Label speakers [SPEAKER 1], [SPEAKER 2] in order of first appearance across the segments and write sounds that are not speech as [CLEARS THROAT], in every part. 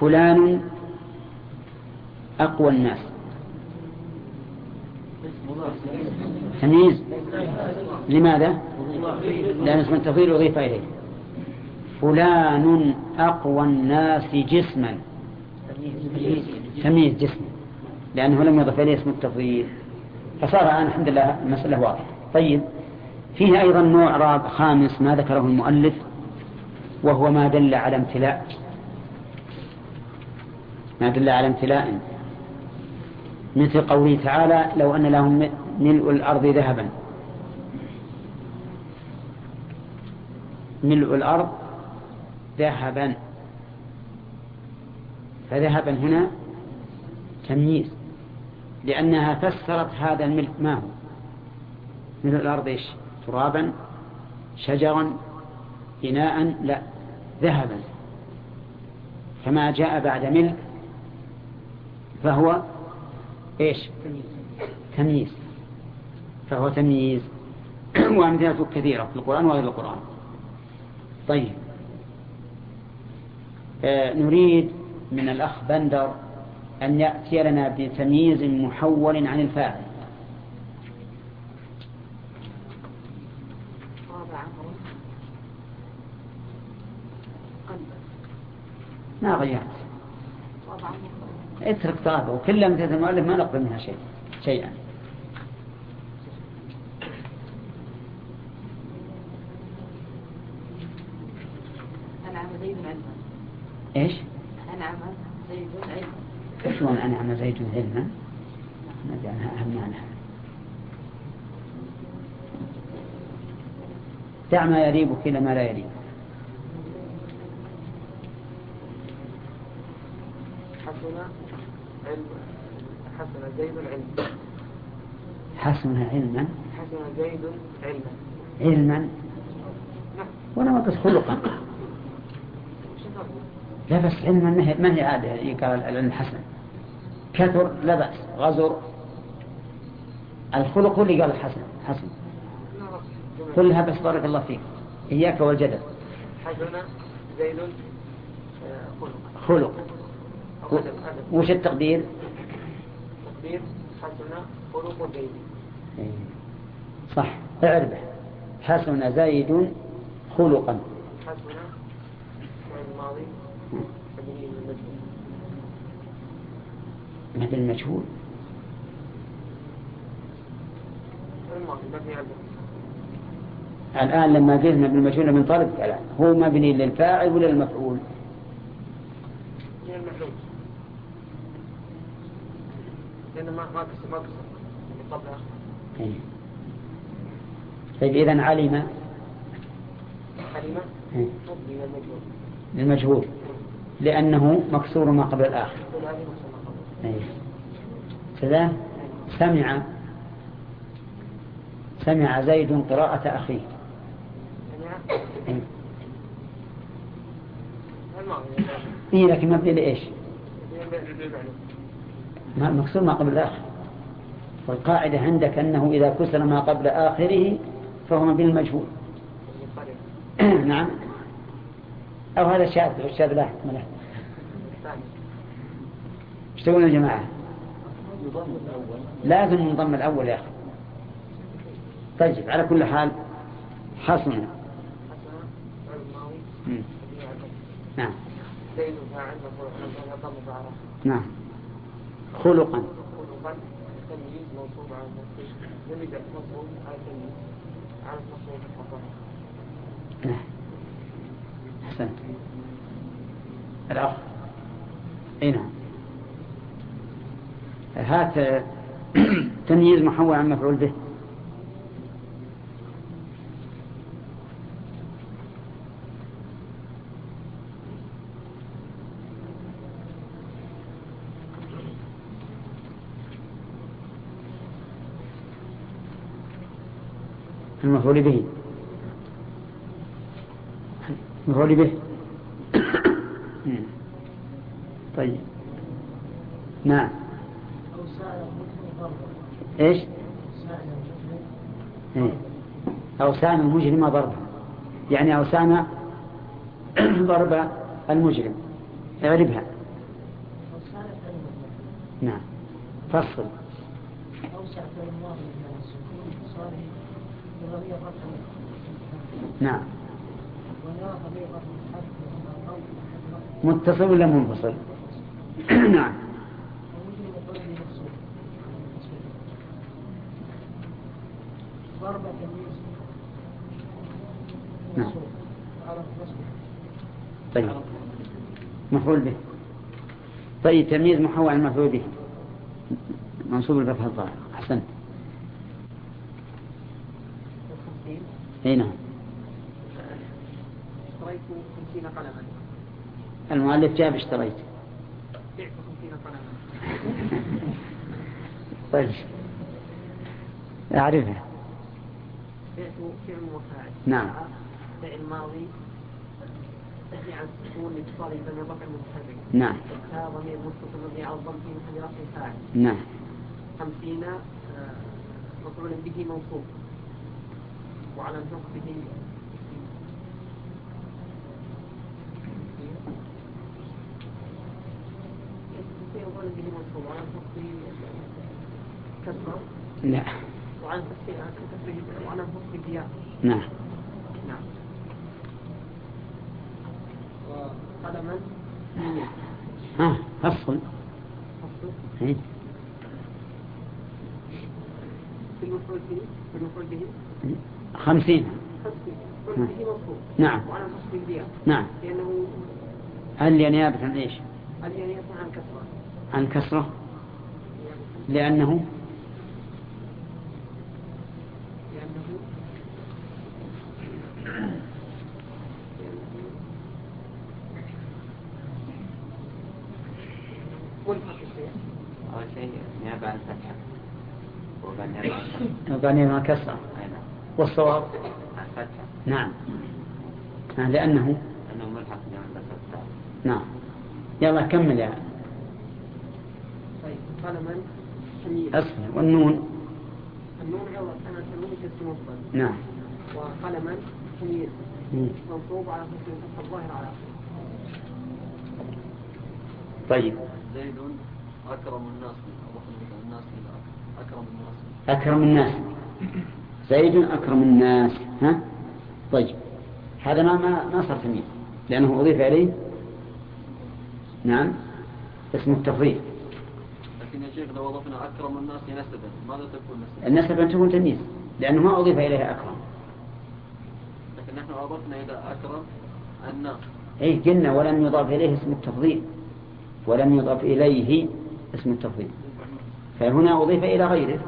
[SPEAKER 1] فلان أقوى الناس. تمييز. لماذا؟ لأن اسم التفضيل أضيف إليه. فلان أقوى الناس جسما. تمييز جسم لأنه لم يضف إليه اسم التفضيل فصار الآن الحمد لله المسألة واضحة. طيب. فيه أيضا نوع راب خامس ما ذكره المؤلف وهو ما دل على امتلاء. ما دل على امتلاء. مثل قوله تعالى لو أن لهم ملء الأرض ذهبا. ملء الأرض ذهبا. فذهبا هنا تمييز لأنها فسرت هذا الملك ما هو؟ ملء الأرض إيش؟ ترابا شجرا إناء لا ذهبا. فما جاء بعد ملك فهو إيش؟ تمييز. فهو تمييز. [CLEARS THROAT] وأمثلته كثيرة في القرآن وغير القرآن. طيب. آه نريد من الأخ بندر أن يأتي لنا بتمييز محول عن الفاعل. ما غيرت؟ اترك طابة وكل أمثلة المؤلف ما نقبل منها شيء. شيئا.
[SPEAKER 2] أنعم زيد علما
[SPEAKER 1] إيش؟
[SPEAKER 2] أنعم زيد علما
[SPEAKER 1] شلون أنعم زيد علما؟ ما عنها أهم معنى دع ما يريبك إلى ما لا يريب.
[SPEAKER 3] حسن حسن زيد علما
[SPEAKER 1] حسن علما.
[SPEAKER 3] حسن زيد علما.
[SPEAKER 1] علما قص خلقا؟ لا بس علما ما هي ما هي عادة؟ يقال العلم حسن كثر لا بأس. غزر. الخلق هو اللي قال حسن حسن. كلها بس بارك الله فيك. إياك والجدل.
[SPEAKER 3] حسن زيد آه، خلق.
[SPEAKER 1] خلق. وش التقدير؟
[SPEAKER 3] تقدير حسن خلق زيد.
[SPEAKER 1] إيه. صح. اعربه. حسن زيد خلقا.
[SPEAKER 3] حسن الماضي.
[SPEAKER 1] مثل المجهول. الآن لما قلنا بالمجهول من طالب الآن هو مبني للفاعل ولا للمفعول؟
[SPEAKER 3] من المحلول لأنه ما ما كسر ما كسر
[SPEAKER 1] إيه. طيب. إذا علم.
[SPEAKER 3] حليمة
[SPEAKER 1] إيه.
[SPEAKER 3] للمجهول.
[SPEAKER 1] لأنه مكسور ما قبل الآخر. إيه. كذا؟ سمع. سمع زيد قراءة أخيه.
[SPEAKER 3] سمع؟
[SPEAKER 1] إيه. إيه لكن مبني لإيش؟ مكسور ما قبل الآخر. والقاعدة عندك أنه إذا كسر ما قبل آخره فهو مبني المجهول [CLEARS THROAT] نعم. أو هذا شاذ والشاذ لا حكم له. إيش تقولون يا جماعة؟ لازم نضم الأول يا أخي. طيب على كل حال
[SPEAKER 3] الفتح.
[SPEAKER 1] نعم. نعم. خلقا. نعم. حسنت الأخ. أي نعم. هات [CLEARS THROAT] تمييز محول عن مفعول به. المفعول به. المفعول به. طيب. نعم. إيش؟ إيه. أوسان المجرم ضربا يعني أوسان ضرب المجرم. اعربها. نعم. فصل.
[SPEAKER 4] في الله من السكون صار
[SPEAKER 1] نعم. متصل ولا منفصل؟ [CLEARS THROAT] نعم. نعم. طيب. مفعول به. طيب تمييز محول عن مفعول به. منصوب الفتح الظاهر. أحسنت. أي نعم.
[SPEAKER 3] اشتريت خمسين قلما.
[SPEAKER 1] المؤلف جاب اشتريت.
[SPEAKER 3] بعت خمسين قلما. [LAUGHS]
[SPEAKER 1] طيب. أعرفها
[SPEAKER 3] بعت فعل وفاعل.
[SPEAKER 1] نعم.
[SPEAKER 3] فعل ماضي. تحمي عن السكون لاتصاله بين الرفع المتحرك
[SPEAKER 1] نعم.
[SPEAKER 3] ها ضمير متصل مبني على الضم في محل رفع فاعل.
[SPEAKER 1] نعم.
[SPEAKER 3] خمسين آه، مفعول به منصوب. وعلى كسرة
[SPEAKER 1] لا.
[SPEAKER 3] ياء
[SPEAKER 1] نعم.
[SPEAKER 3] نعم. وقلما
[SPEAKER 1] ها فصل.
[SPEAKER 3] فصل.
[SPEAKER 1] إيه.
[SPEAKER 3] في المفعول به في المفعول به
[SPEAKER 1] خمسين. نعم. نعم.
[SPEAKER 3] لأنه
[SPEAKER 1] هل نيابة عن إيش؟
[SPEAKER 3] الياء عن كسرة.
[SPEAKER 1] عن كسرة لأنه؟
[SPEAKER 5] أول شيء نيابة عن الفتحة وبعد نيابة عن
[SPEAKER 1] كسرة. والصواب؟ نعم. آه، لأنه؟ نعم. يلا كمل يا
[SPEAKER 3] طيب قلما حميد
[SPEAKER 1] أصفر والنون؟
[SPEAKER 3] النون عوض أنا كسر مفرد
[SPEAKER 1] نعم.
[SPEAKER 3] وقلما حميد.
[SPEAKER 1] مم.
[SPEAKER 3] منصوب على حسن الظاهر على.
[SPEAKER 1] طيب.
[SPEAKER 6] زيد أكرم الناس أكرم الناس أكرم الناس.
[SPEAKER 1] أكرم الناس. زيد أكرم الناس ها؟ طيب هذا ما ما ما صار تمييز لأنه أضيف إليه؟ نعم اسم التفضيل.
[SPEAKER 6] لكن يا شيخ لو أضفنا أكرم الناس نسبا ماذا تكون نسبا؟
[SPEAKER 1] النسب أن تكون تمييز لأنه ما أضيف إليه أكرم.
[SPEAKER 6] لكن نحن أضفنا إلى أكرم الناس
[SPEAKER 1] أي قلنا ولم يضاف إليه اسم التفضيل. ولم يضاف إليه اسم التفضيل. فهنا أضيف إلى غيره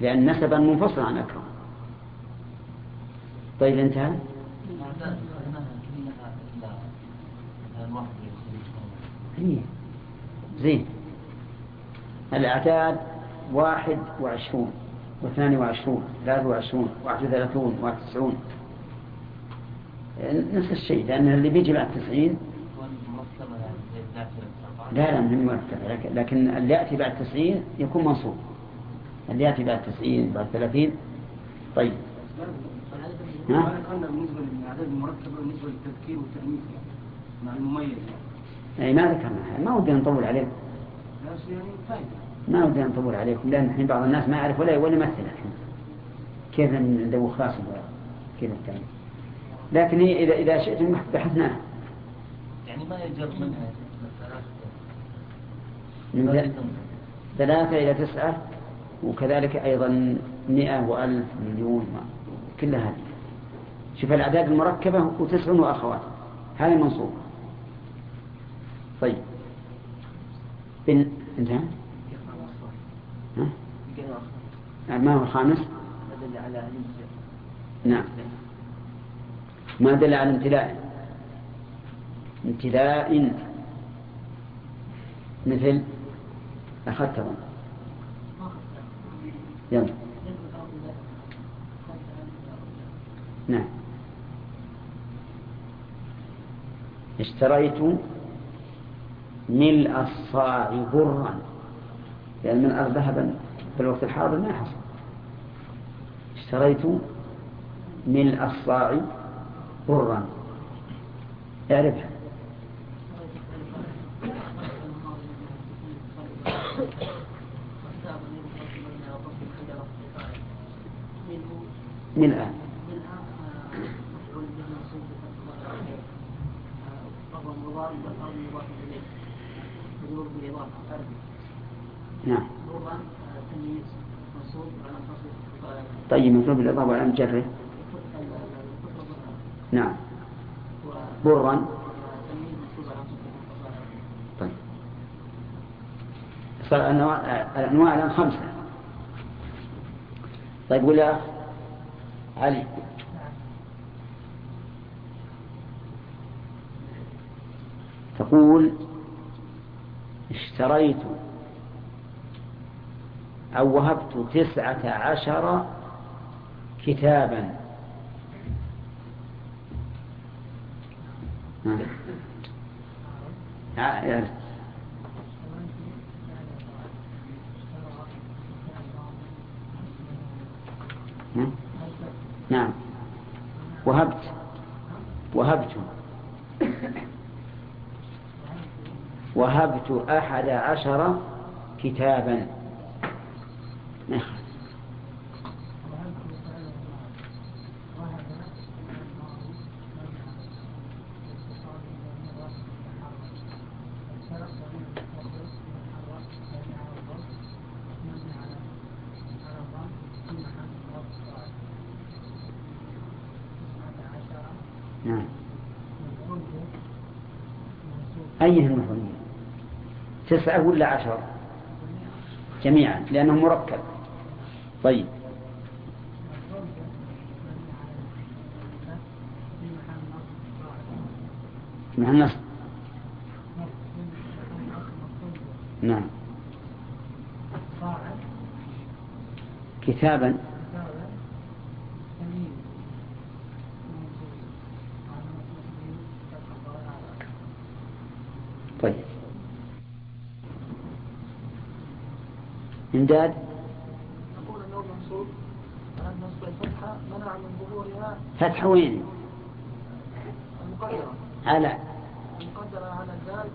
[SPEAKER 1] لأن نسبا منفصل عن أكرم. طيب انتهى. إيه. زين. الأعداد واحد وعشرون واثنان وعشرون ثلاثة وعشرون واحد وثلاثون واحد وتسعون. نفس الشيء لأن اللي بيجي بعد تسعين لا لا من لكن, لكن اللي يأتي بعد تسعين يكون منصوب. اللي يأتي بعد تسعين بعد ثلاثين. طيب. ها؟
[SPEAKER 7] ذكرنا بالنسبة للأعداد المركبة بالنسبة للتذكير والتأنيث مع المميز.
[SPEAKER 1] أي ما ذكرنا ما ودي نطول عليكم.
[SPEAKER 7] بس يعني فائدة
[SPEAKER 1] ما ودي نطول عليكم لأن الحين بعض الناس ما يعرف ولا ولا يمثل الحين. كيف ندو خاصم كيف التاني لكن هي إذا إذا شئتم بحثناها
[SPEAKER 8] يعني ما يجر منها
[SPEAKER 1] من ثلاثة إلى تسعة وكذلك أيضا مئة وألف مليون. كل هذه. شوف الأعداد المركبة وتسع وأخوات. هذا منصوب. طيب. بن انتهى؟ ها؟ ما هو الخامس؟
[SPEAKER 5] أدل على الامتلاء
[SPEAKER 1] نعم. ما دل على امتلاء. امتلاء. مثل أخذت أظن. يلا. نعم. اشتريت ملء الصاع برا. لأن من ذهبا في الوقت الحاضر ما حصل. اشتريت ملء الصاع برا. اعرفها.
[SPEAKER 4] ملء.
[SPEAKER 1] طيب مطلوب بالإضافة على جرة. نعم. برا طيب. صار الأنواع الآن خمسة. طيب ولا علي. تقول اشتريت أو وهبت تسعة عشر كتابا؟ نعم. وهبت. وهبت. وهبت أحد عشر كتابا. ما نعم. أيه تسعة ولا عشر جميعا لأنه مركب. طيب. مع النصب نعم. كتابا. إمداد؟
[SPEAKER 3] نقول أنه منصوب. نصب الفتحة منع من ظهورها.
[SPEAKER 1] فتح وين؟
[SPEAKER 3] المقدرة.
[SPEAKER 1] على.
[SPEAKER 3] المقدرة على الدال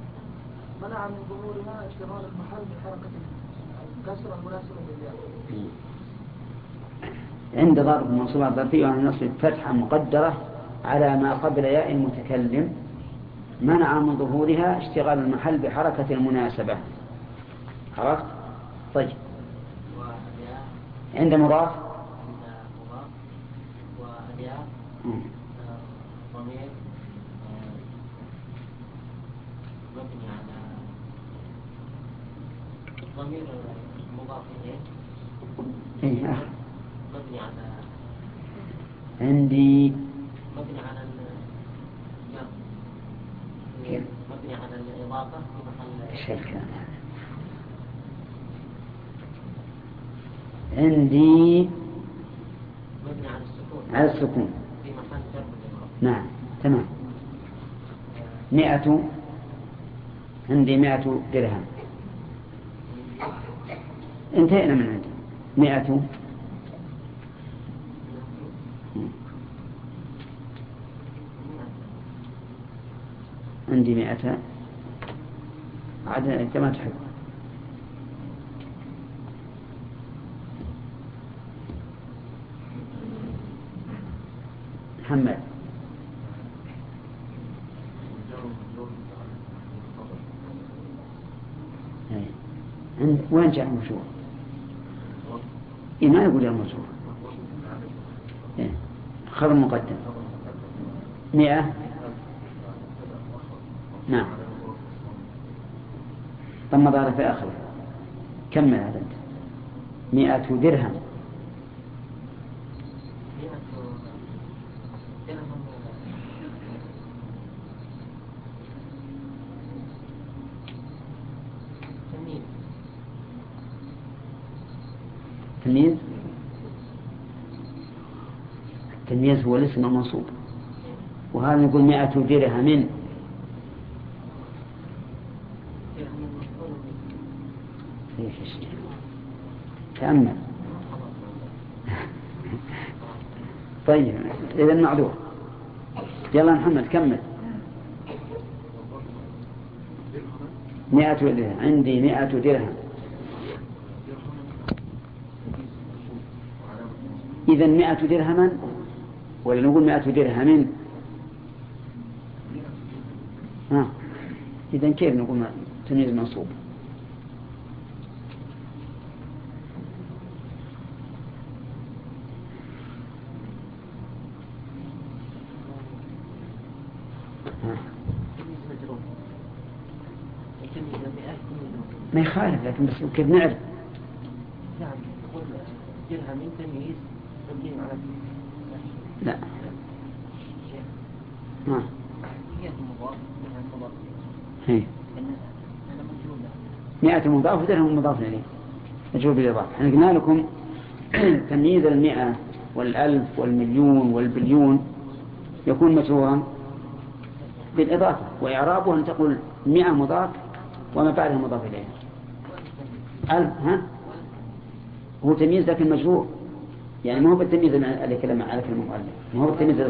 [SPEAKER 3] منع من ظهورها اشتغال المحل بحركة الكسرة المناسبة للياء
[SPEAKER 1] عند ضرب المنصوبة الظرفية وعن نصب فتحة مقدرة على ما قبل ياء المتكلم. منع من ظهورها اشتغال المحل بحركة المناسبة. عرفت؟ عند مضاف
[SPEAKER 5] ضمير مبني على ضمير مضاف إليه. مبني على
[SPEAKER 1] عندي
[SPEAKER 5] مبني على ال-؟ مبني على الإضافة في محل
[SPEAKER 1] الكلام هذا؟ عندي
[SPEAKER 5] مبني على السكون.
[SPEAKER 1] نعم تمام. مئة عندي مئة درهم. انتهينا من عندي. مئة. عندي مئة. عاد كما تحب. محمد. إيه. عند وين جاء المشروع؟ إيه ما يقول يا المشروع. إيه. خبر مقدم. مئة؟ نعم. ثم ظهر في آخره. أنت؟ مئة درهم.
[SPEAKER 5] مئة درهم تمييز
[SPEAKER 1] التمييز هو الاسم المنصوب وهذا نقول مئة درهم. الشيء؟ تأمل. [LAUGHS] طيب إذا معذور. يلا محمد كمل. مئة درهم. عندي مئة درهم. إذا مئة درهما؟ ولا نقول مئة درهم. ها. إذا كيف نقول تمييز منصوب. ما يخالف لكن بس كيف نعرف
[SPEAKER 7] نعم تقول درهم تمييز تبين على
[SPEAKER 1] لا ها
[SPEAKER 7] هي المضاف درهم مضاف
[SPEAKER 1] هي
[SPEAKER 7] أنا مجهول
[SPEAKER 1] مئة مضاف ودرهم مضاف إليه. مجهول بالإضافة إحنا قلنا لكم [CLEARS THROAT] تمييز المئة والألف والمليون والبليون يكون مجرورا بالإضافة وإعرابه أن تقول مئة مضاف وما بعدها مضاف إليه. ألف ها؟ هو تمييز لكن مجرور. يعني ما هو بالتمييز على كلمة على كلمة مؤلف ما هو بالتمييز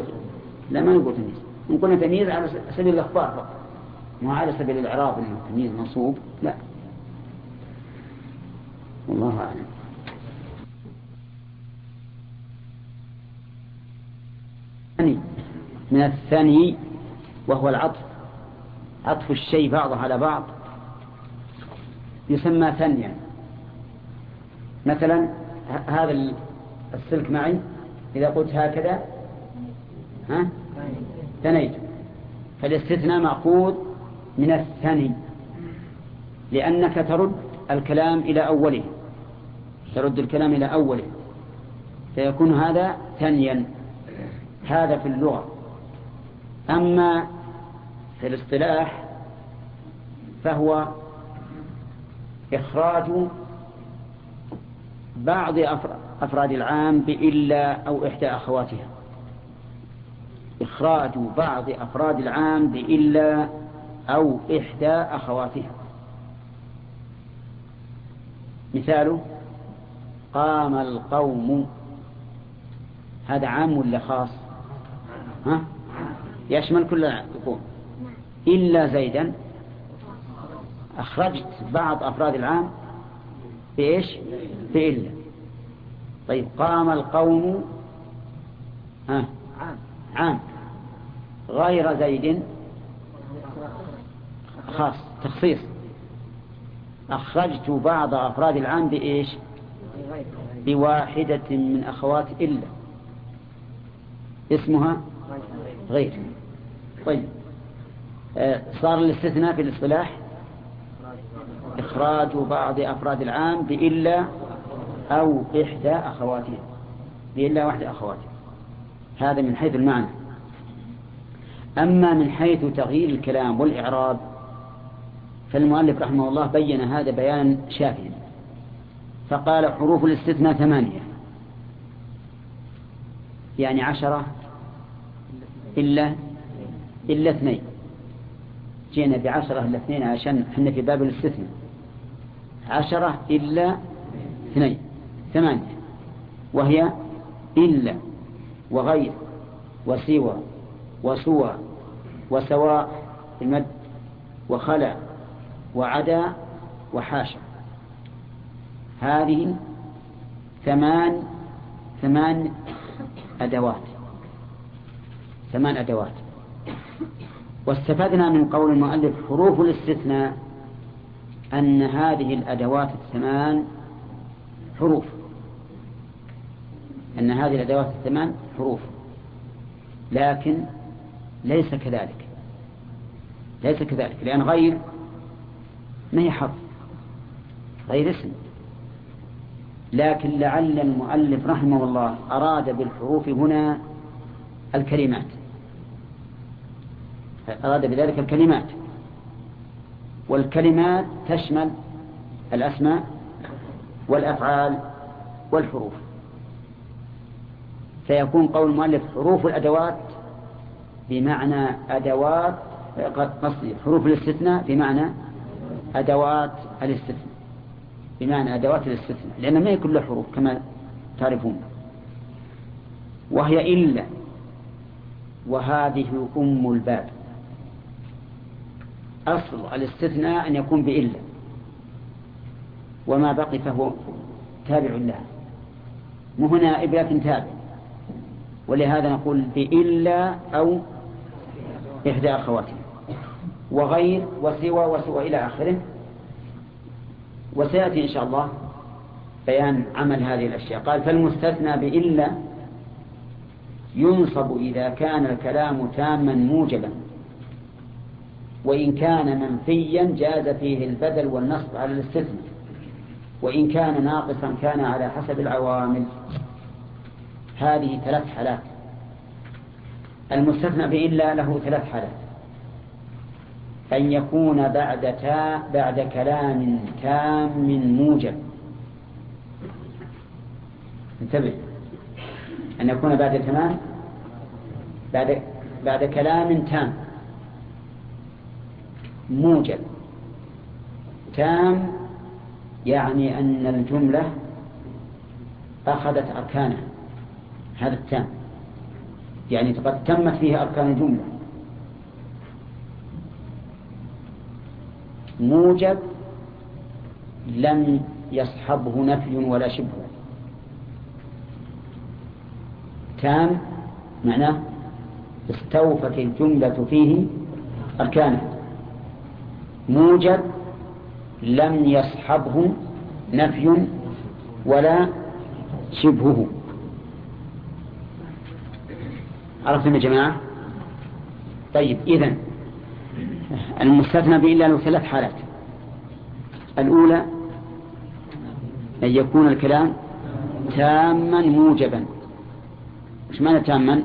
[SPEAKER 1] لا ما نقول تمييز. نقول تمييز على سبيل الإخبار فقط. ما على سبيل الإعراب أنه تمييز منصوب لا. والله أعلم. من الثاني وهو العطف. عطف الشيء بعضه على بعض. يسمى ثنيا مثلا هذا السلك معي. إذا قلت هكذا ها؟ ثنيت. فالاستثناء مأخوذ من الثني لأنك ترد الكلام إلى أوله. ترد الكلام إلى أوله فيكون هذا ثنيا هذا في اللغة. أما في الاصطلاح فهو إخراج بعض أفراد العام بإلا أو إحدى أخواتها. إخراج بعض أفراد العام بإلا أو إحدى أخواتها. مثاله قام القوم. هذا عام ولا خاص؟ ها؟ يشمل كل القوم. إلا زيدا. أخرجت بعض أفراد العام بإيش؟ بإلا. طيب قام القوم. ها؟ عام. غير زيد. خاص. تخصيص. أخرجت بعض أفراد العام بإيش؟ بواحدة من أخوات إلا. اسمها غير. طيب. آه، صار الاستثناء في الاصطلاح إخراج بعض أفراد العام بإلا أو إحدى أخواتها. بإلا واحدة أخواتها. هذا من حيث المعنى. أما من حيث تغيير الكلام والإعراب فالمؤلف رحمه الله بين هذا بيانا شافيا. فقال حروف الاستثناء ثمانية. يعني عشرة إلا إلا اثنين. جينا بعشرة إلا اثنين عشان إحنا في باب الاستثناء. عشرة إلا اثنين. ثمانية. وهي إلا وغير وسوى وسوى وسواء المد وخلع وعدا وحاشا. هذه ثمان ثمان أدوات. ثمان أدوات. واستفدنا من قول المؤلف حروف الاستثناء أن هذه الأدوات الثمان حروف. أن هذه الأدوات الثمان حروف. لكن ليس كذلك. ليس كذلك. لأن غير ما هي حرف. غير اسم. لكن لعل المؤلف رحمه الله أراد بالحروف هنا الكلمات. أراد بذلك الكلمات. والكلمات تشمل الأسماء والأفعال والحروف. فيكون قول المؤلف حروف الأدوات بمعنى أدوات قصدي حروف الاستثناء بمعنى أدوات الاستثناء. بمعنى أدوات الاستثناء لأن ما هي كلها حروف كما تعرفون. وهي إلا وهذه أم الباب. أصل الاستثناء أن يكون بإلا. وما بقي فهو تابع لها. مو هنا لكن تابع. ولهذا نقول بإلا أو إحدى أخواتها وغير وسوى وسوى إلى آخره. وسيأتي إن شاء الله بيان عمل هذه الأشياء. قال فالمستثنى بإلا ينصب إذا كان الكلام تاما موجبا وإن كان منفيا جاز فيه البدل والنصب على الاستثناء وإن كان ناقصا كان على حسب العوامل. هذه ثلاث حالات. المستثنى بإلا له ثلاث حالات. أن يكون بعد تا بعد كلام تام موجب. انتبه. أن يكون بعد تمام؟ بعد بعد كلام تام. موجب. تام يعني أن الجملة أخذت أركانها. هذا التام. يعني قد تمت فيه أركان الجملة. موجب لم يصحبه نفي ولا شبه. تام معناه استوفت الجملة فيه أركانه. موجب لم يصحبه نفي ولا شبهه. عرفتم يا جماعة؟ طيب إذن المستثنى بإلا له ثلاث حالات. الأولى أن يكون الكلام تاما موجبا. وش معنى تاما؟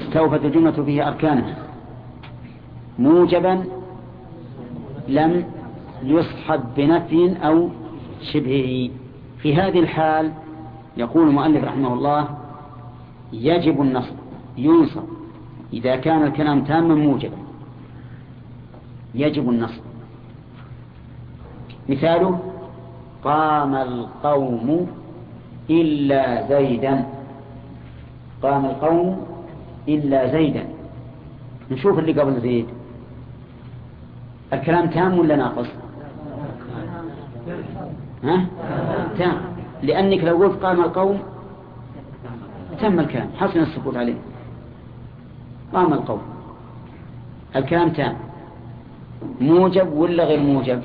[SPEAKER 1] استوفت الجملة فيه أركانها. موجبا لم يصحب بنفي أو شبهه. في هذه الحال يقول المؤلف رحمه الله يجب النصب ينصب. إذا كان الكلام تاما موجبا. يجب النصب مثاله قام القوم إلا زيدا. قام القوم إلا زيدا. نشوف اللي قبل زيد. الكلام تام ولا ناقص؟ ها؟ تام. لأنك لو قلت قام القوم تم الكلام. حسن السكوت عليه. قام القوم. الكلام تام. موجب ولا غير موجب؟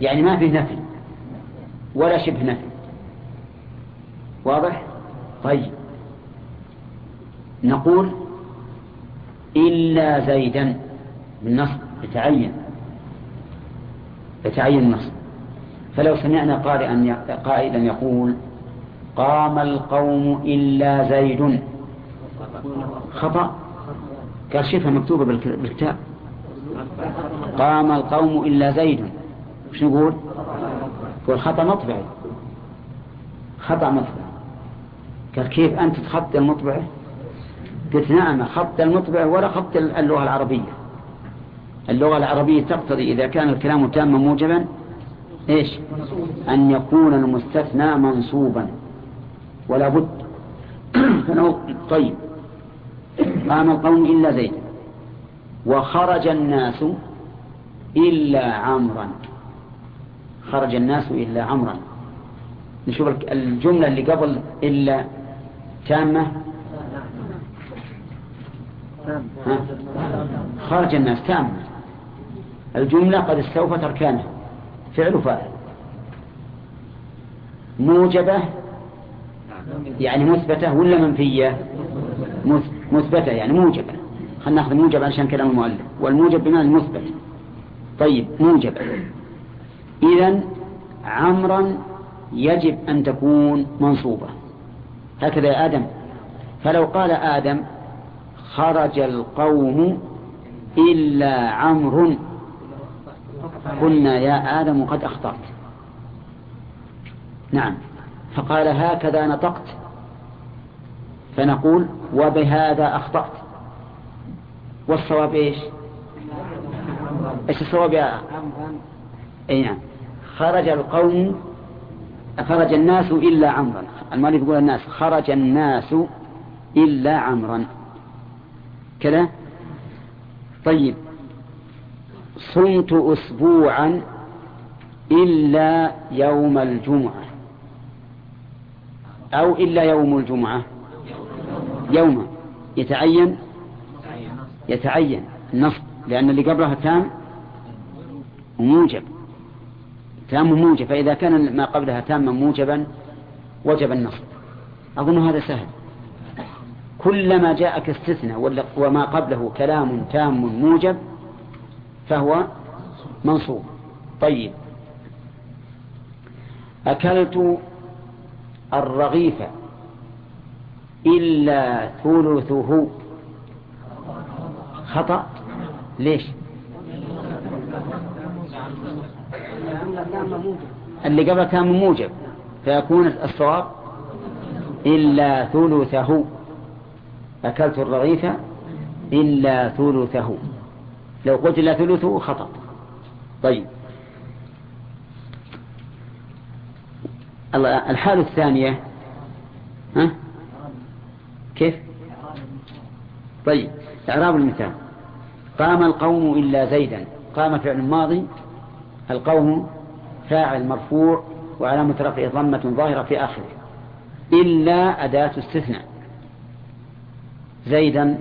[SPEAKER 1] يعني ما فيه نفي. ولا شبه نفي. واضح؟ طيب. نقول إلا زيدا. بالنصب يتعين يتعين النصب فلو سمعنا قارئا قائلا يقول قام القوم إلا زيد. خطأ؟ قال شوفها مكتوبة بالكتاب. قام القوم إلا زيد. وش نقول؟ يقول خطأ مطبعي. خطأ مطبعي. قال كيف أنت تخط المطبعة قلت نعم خط المطبع ولا خط اللغة العربية. اللغة العربية تقتضي إذا كان الكلام تاما موجبا إيش؟ أن يكون المستثنى منصوبا. ولا بد. [COUGHS] طيب. قام القوم إلا زيد وخرج الناس إلا عمرا. خرج الناس إلا عمرا. نشوف الجملة اللي قبل إلا تامة؟ خرج الناس تامة. الجملة قد استوفت أركانها. فعل فاعل موجبة يعني مثبتة ولا منفية؟ مثبتة. يعني موجبة. خلنا ناخذ موجب عشان كلام المؤلف. والموجب بمعنى المثبت طيب موجب. إذا عمرا يجب أن تكون منصوبة. هكذا يا آدم. فلو قال آدم خرج القوم إلا عمرو قلنا يا آدم قد أخطأت. نعم. فقال هكذا نطقت. فنقول وبهذا أخطأت. والصواب إيش؟ إيش الصواب يا أي نعم. خرج القوم خرج الناس إلا عمرا. المؤلف يقول الناس خرج الناس إلا عمرا. كذا؟ طيب. صمت أسبوعا إلا يوم الجمعة. أو إلا يوم الجمعة. يوما يتعين؟ يتعين. النصب. لأن اللي قبلها تام وموجب تام وموجب فإذا كان ما قبلها تاما موجبا وجب النصب. أظن هذا سهل. كلما جاءك استثناء وما قبله كلام تام موجب فهو منصوب. طيب. أكلت الرغيف إلا ثلثه. خطأ؟ ليش؟ اللي قبل كان موجب فيكون الصواب إلا ثلثه. أكلت الرغيف إلا ثلثه. لو قلت إلا ثلثه خطأ. طيب. ال- الحالة الثانية ها؟ كيف؟ طيب إعراب المثال. قام القوم إلا زيدا. قام فعل ماضي القوم فاعل مرفوع وعلامة رفعه ضمة ظاهرة في آخره. إلا أداة استثناء. زيدا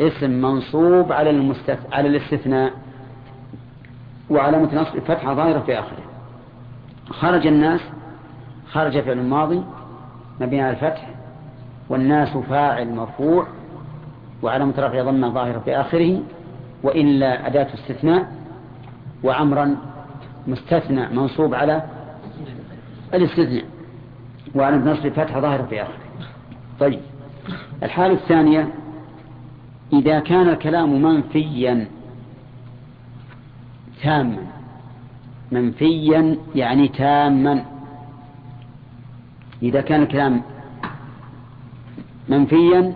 [SPEAKER 1] اسم منصوب على المستث... على الاستثناء وعلامة نصب فتحة ظاهرة في آخره. خرج الناس خرج فعل ماضي مبني على الفتح. والناس فاعل مرفوع وعلامة رفع ضمة ظاهرة في آخره وإلا أداة استثناء وعمرا مستثنى منصوب على الاستثناء وعلامة نصب فتحة ظاهرة في آخره. طيب الحالة الثانية إذا كان الكلام منفيا تاما. منفيا يعني تاما. إذا كان الكلام منفيا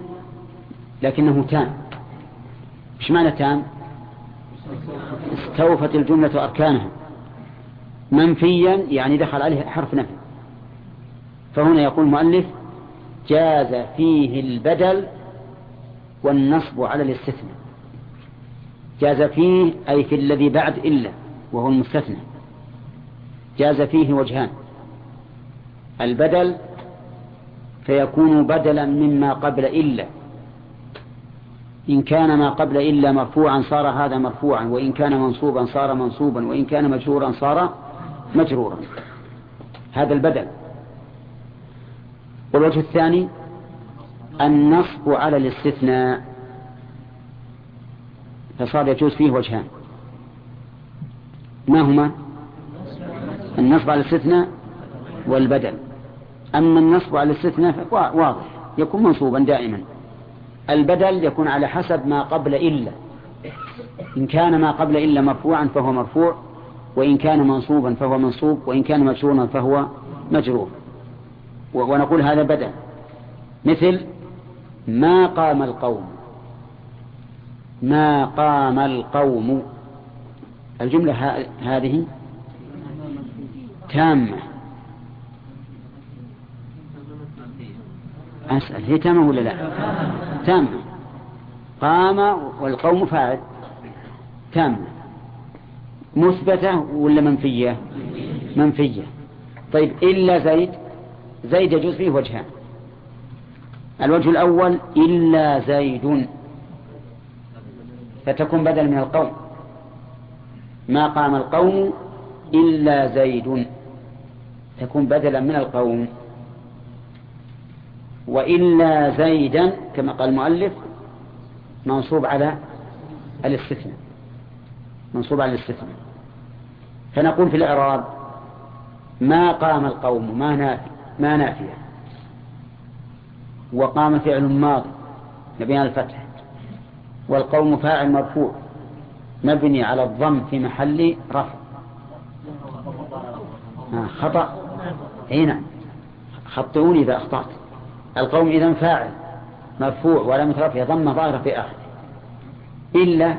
[SPEAKER 1] لكنه تام. إيش معنى تام؟ استوفت الجملة أركانها. منفيا يعني دخل عليه حرف نفي. فهنا يقول المؤلف جاز فيه البدل والنصب على الاستثناء. جاز فيه أي في الذي بعد إلا وهو المستثنى. جاز فيه وجهان. البدل فيكون بدلا مما قبل إلا. إن كان ما قبل إلا مرفوعا صار هذا مرفوعا وإن كان منصوبا صار منصوبا وإن كان مجرورا صار مجرورا. هذا البدل. والوجه الثاني النصب على الاستثناء. فصار يجوز فيه وجهان. ما هما؟ النصب على الاستثناء والبدل. أما النصب على الاستثناء واضح. يكون منصوبا دائما. البدل يكون على حسب ما قبل إلا. إن كان ما قبل إلا مرفوعا فهو مرفوع وإن كان منصوبا فهو منصوب وإن كان مجرورا فهو مجرور ونقول هذا بدل. مثل ما قام القوم. ما قام القوم. الجملة هذه تامة. أسأل هي تامة ولا لا؟ تامة. قام والقوم فاعل. تامة. مثبتة ولا منفية؟ منفية. طيب إلا زيد. زيد يجوز فيه وجهان. الوجه الأول إلا زيد. فتكون بدل من القوم. ما قام القوم إلا زيد. تكون بدلا من القوم. وإلا زيدا كما قال المؤلف منصوب على الاستثناء. منصوب على الاستثناء. فنقول في الإعراب ما قام القوم ما نافي ما نافية وقام فعل ماضي على الفتح. والقوم فاعل مرفوع مبني على الضم في محل رفع. آه خطأ. هنا خطئوني إذا أخطأت. القوم إذا فاعل مرفوع ولم رفع ضم ظاهرة في آخر إلا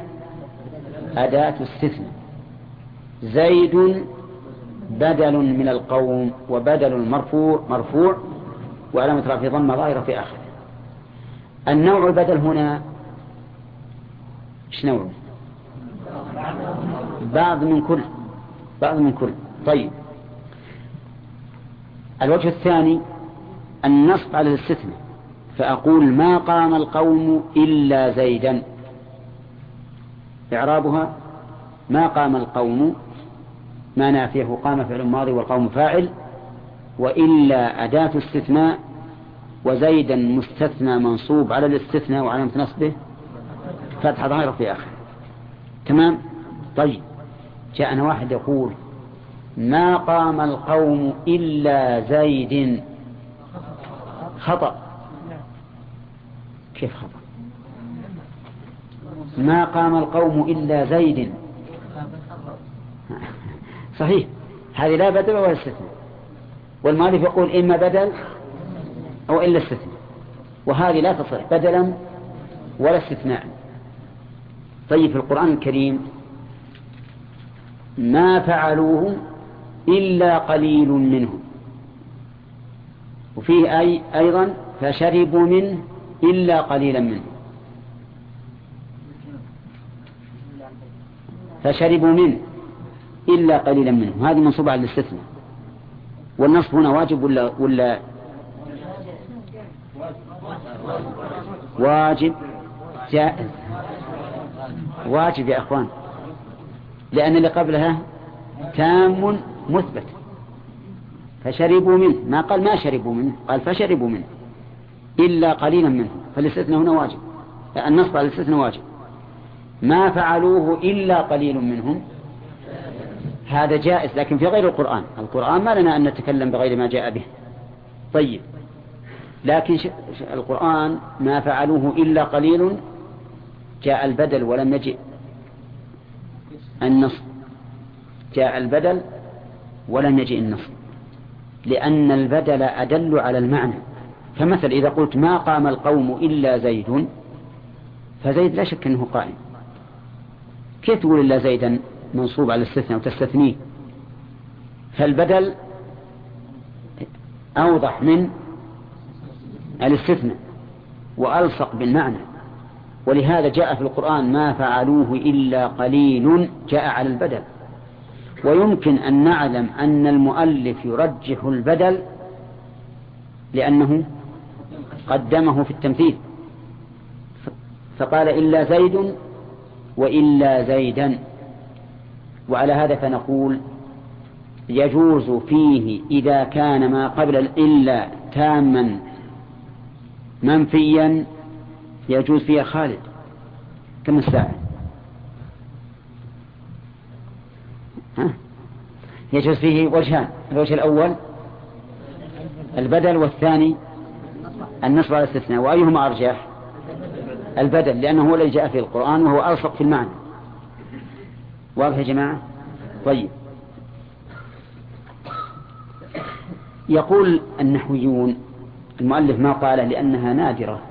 [SPEAKER 1] أداة استثناء. زيد بدل من القوم وبدل المرفوع مرفوع وعلامة رفع ضم ظاهرة في آخره. النوع البدل هنا إيش نوعه؟ بعض من كل بعض من كل. طيب. الوجه الثاني النصب على الاستثناء. فأقول ما قام القوم إلا زيدا. إعرابها ما قام القوم ما نافيه قام فعل ماضي والقوم فاعل وإلا أداة استثناء وزيدا مستثنى منصوب على الاستثناء وعلامة نصبه فتح ظاهرة في آخر تمام؟ طيب. جاءنا واحد يقول ما قام القوم إلا زيد. خطأ. كيف خطأ؟ ما قام القوم إلا زيد. [LAUGHS] صحيح. هذه لا بدل ولا استثناء. والمالك يقول إما بدل أو إلا استثناء. وهذه لا تصح بدلا ولا استثناء. طيب في القرآن الكريم ما فعلوه إلا قليل منهم. وفيه أي أيضا فشربوا منه إلا قليلا منه. فشربوا منه إلا قليلا منه. هذه منصوبة على الاستثناء. والنصب هنا واجب ولا ولا واجب جائز. واجب يا أخوان. لأن اللي قبلها تام مثبت. فشربوا منه. ما قال ما شربوا منه قال فشربوا منه. إلا قليلا منه فالاستثناء هنا واجب. النصب على الاستثناء واجب. ما فعلوه إلا قليل منهم. هذا جائز لكن في غير القرآن. القرآن ما لنا أن نتكلم بغير ما جاء به. طيب. لكن القرآن ما فعلوه إلا قليل جاء البدل ولم يجئ النصب. جاء البدل ولم يجئ النصب. لأن البدل أدل على المعنى. فمثل إذا قلت ما قام القوم إلا زيد فزيد لا شك أنه قائم. كيف تقول إلا زيدا منصوب على الاستثناء وتستثنيه؟ فالبدل أوضح من الاستثناء وألصق بالمعنى. ولهذا جاء في القرآن ما فعلوه إلا قليل جاء على البدل. ويمكن أن نعلم أن المؤلف يرجح البدل لأنه قدمه في التمثيل. فقال إلا زيد وإلا زيدا. وعلى هذا فنقول يجوز فيه إذا كان ما قبل الإلا تاما منفيا يجوز فيها خالد. كم الساعة؟ ها؟ يجوز فيه وجهان الوجه الأول البدل والثاني النصب على الاستثناء. وأيهما أرجح؟ البدل لأنه هو الذي جاء في القرآن وهو ألصق في المعنى. واضح يا جماعة؟ طيب. يقول النحويون المؤلف ما قاله لأنها نادرة.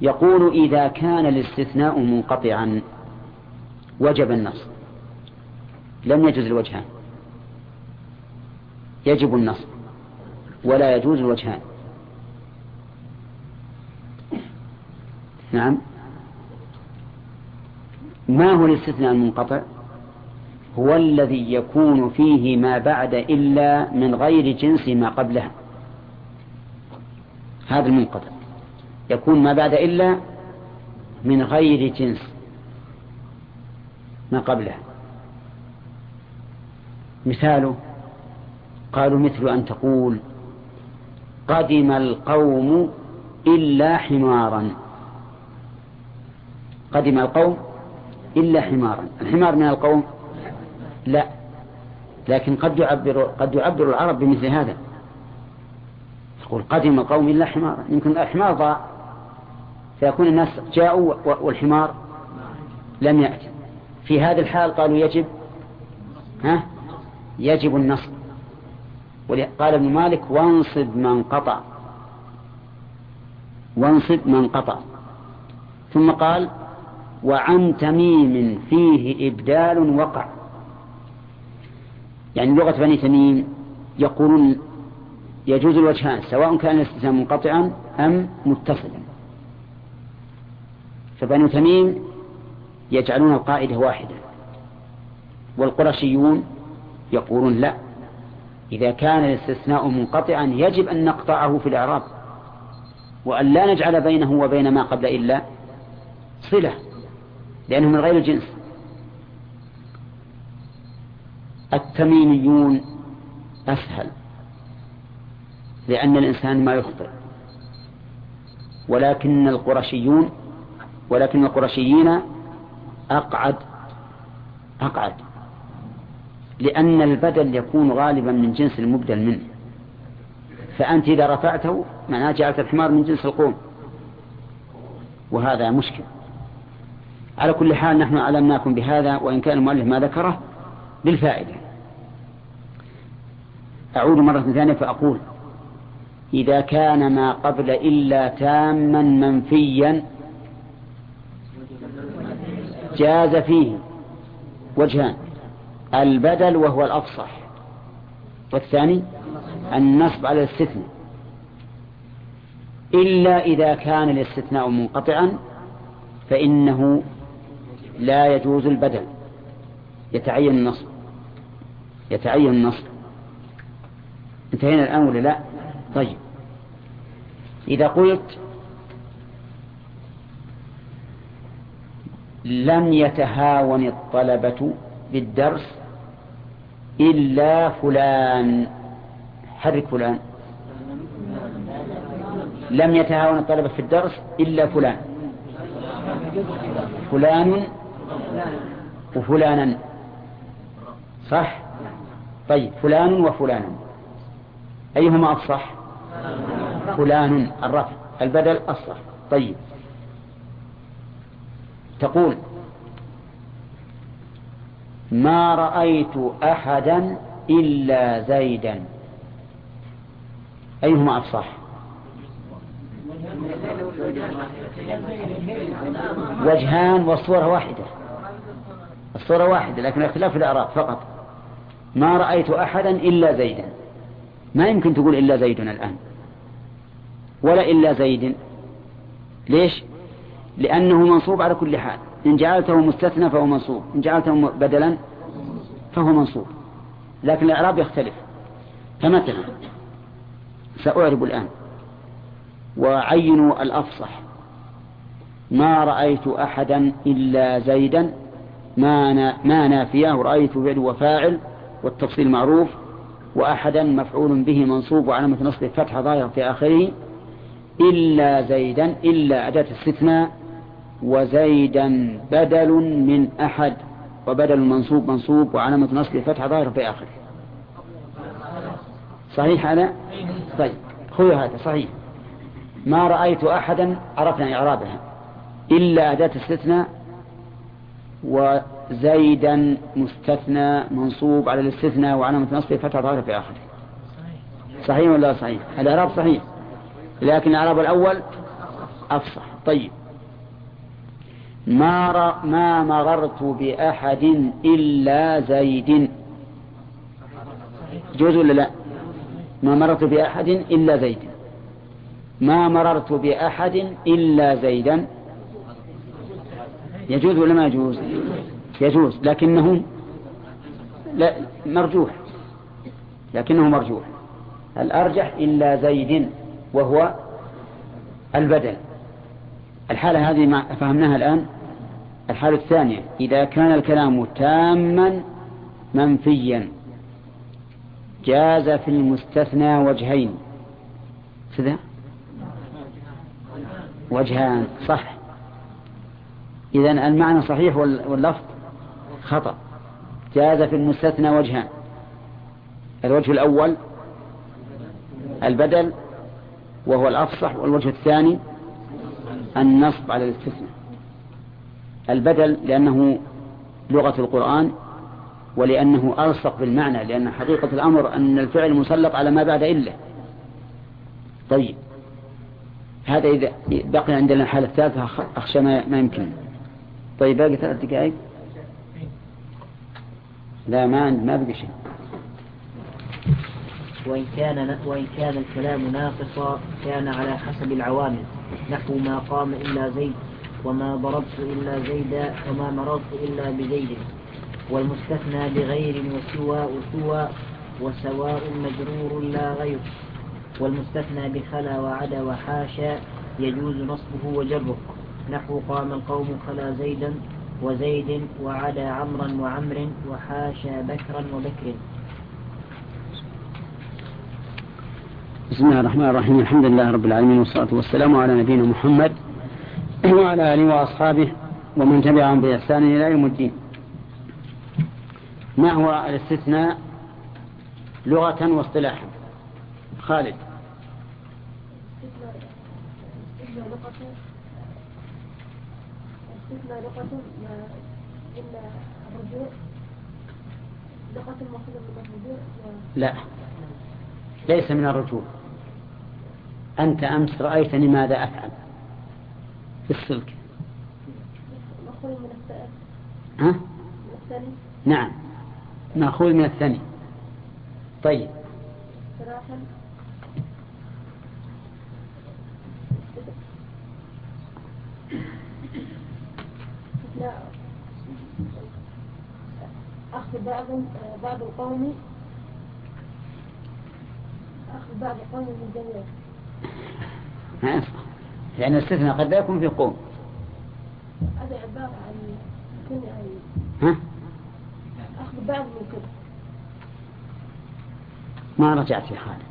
[SPEAKER 1] يقول إذا كان الاستثناء منقطعا وجب النصب. لم يجوز الوجهان. يجب النصب ولا يجوز الوجهان. نعم. ما هو الاستثناء المنقطع؟ هو الذي يكون فيه ما بعد إلا من غير جنس ما قبله هذا المنقطع. يكون ما بعد إلا من غير جنس ما قبله مثاله؟ قالوا مثل أن تقول قدم القوم إلا حمارا. قدم القوم إلا حمارا. الحمار من القوم؟ لا. لكن قد يعبر قد يعبر العرب بمثل هذا. يقول قدم القوم إلا حمارا. يمكن الحمار ضاع. فيكون الناس جاءوا والحمار لم يأتي. في هذه الحال قالوا يجب ها؟ يجب النصب. قال ابن مالك وانصب من قطع. وانصب من قطع. ثم قال وعن تميم فيه إبدال وقع. يعني لغة بني تميم يقولون يجوز الوجهان سواء كان الاستثناء منقطعا أم متصلا. فبنو تميم يجعلون القاعدة واحدة. والقرشيون يقولون لا. إذا كان الاستثناء منقطعا يجب أن نقطعه في الإعراب. وأن لا نجعل بينه وبين ما قبل إلا صلة لأنه من غير الجنس. التميميون أسهل لأن الإنسان ما يخطئ. ولكن القرشيون ولكن القرشيين أقعد أقعد. لأن البدل يكون غالبا من جنس المبدل منه. فأنت إذا رفعته معناه جعلت الحمار من جنس القوم. وهذا مشكل. على كل حال نحن علمناكم بهذا وإن كان المؤلف ما ذكره بالفائدة. أعود مرة ثانية فأقول إذا كان ما قبل إلا تاما منفيا جاز فيه وجهان. البدل وهو الأفصح. والثاني النصب على الاستثناء. إلا إذا كان الاستثناء منقطعا فإنه لا يجوز البدل. يتعين النصب. يتعين النصب. انتهينا الآن ولا لا؟ طيب. إذا قلت لم يتهاون الطلبة بالدرس إلا فلان. حرك فلان. لم يتهاون الطلبة في الدرس إلا فلان. فلان وفلانا. صح؟ طيب فلان وفلان. أيهما أفصح؟ فلان الرفع. البدل أصح. طيب. تقول ما رأيت أحدا إلا زيدا. أيهما أفصح؟ وجهان والصورة واحدة. الصورة واحدة لكن اختلاف الأعراب فقط. ما رأيت أحدا إلا زيدا. ما يمكن تقول إلا زيد الآن؟ ولا إلا زيد. ليش؟ لأنه منصوب على كل حال. إن جعلته مستثنى فهو منصوب إن جعلته بدلا فهو منصوب. لكن الإعراب يختلف. فمثلا سأعرب الآن. وعينوا الأفصح. ما رأيت أحدا إلا زيدا ما ما نافية رأيت فعل وفاعل والتفصيل معروف. وأحدا مفعول به منصوب وعلامة نصب فتح ظاهرة في آخره. إلا زيدا إلا أداة استثناء. وزيدا بدل من أحد وبدل منصوب منصوب وعلامة نصب فتح ظاهرة في آخره. صحيح هذا؟ طيب خذوا هذا صحيح. ما رأيت أحدا عرفنا إعرابها إلا أداة استثناء وزيدا مستثنى منصوب على الاستثناء وعلامة نصبه فتح ظاهرة في آخره. صحيح ولا صحيح؟ الإعراب صحيح لكن الإعراب الأول أفصح. طيب. ما. ما مررت بأحد إلا زيد. جوز ولا لا؟ ما مررت بأحد إلا زيد. ما مررت بأحد إلا زيدا. يجوز ولا ما يجوز؟ يجوز لكنه لا مرجوح. لكنه مرجوح. الأرجح إلا زيد وهو البدل. الحالة هذه ما فهمناها الآن. الحالة الثانية إذا كان الكلام تاما منفيا جاز في المستثنى وجهين. كذا؟ وجهان صح. إذا المعنى صحيح واللفظ خطأ. جاز في المستثنى وجهان. الوجه الأول البدل وهو الأفصح والوجه الثاني النصب على الاستثناء. البدل لأنه لغة القرآن ولأنه ألصق بالمعنى لأن حقيقة الأمر أن الفعل مسلط على ما بعد إلا طيب. هذا إذا بقي عندنا الحالة الثالثة أخشى ما يمكن. طيب باقي ثلاث دقائق؟ لا ما ما بقي شيء.
[SPEAKER 4] وإن كان وإن كان الكلام ناقصا كان على حسب العوامل. نحو ما قام إلا زيد. وما ضربت إلا زيدا وما مررت إلا بزيد. والمستثنى بغير وسوى وسوى وسواء مجرور لا غير. والمستثنى بخلا وعدا وحاشا يجوز نصبه وجره. نحو قام القوم خلا زيدا وزيد وعدا عمرا وعمر وحاشا بكرا وبكر.
[SPEAKER 1] بسم الله الرحمن الرحيم. الحمد لله رب العالمين والصلاة والسلام على نبينا محمد وعلى آله وأصحابه ومن تبعهم بإحسان إلى يوم الدين. ما هو الاستثناء لغة واصطلاحا؟ خالد.
[SPEAKER 9] لغة لغة إلا الرجوع لغة من الرجوع
[SPEAKER 1] لا. ليس من الرجوع. أنت أمس رأيتني ماذا أفعل؟ في السلك ها؟ نعم. مأخوذ من الثاني. طيب.
[SPEAKER 9] أخذ بعض بعض القوم أخذ بعض القوم من جميع.
[SPEAKER 1] ما يصح لأن الاستثناء قد لا يكون في قوم.
[SPEAKER 9] هذا عبارة عن
[SPEAKER 1] ها؟
[SPEAKER 9] أخذ بعض من كل
[SPEAKER 1] ما رجعت يا خالد.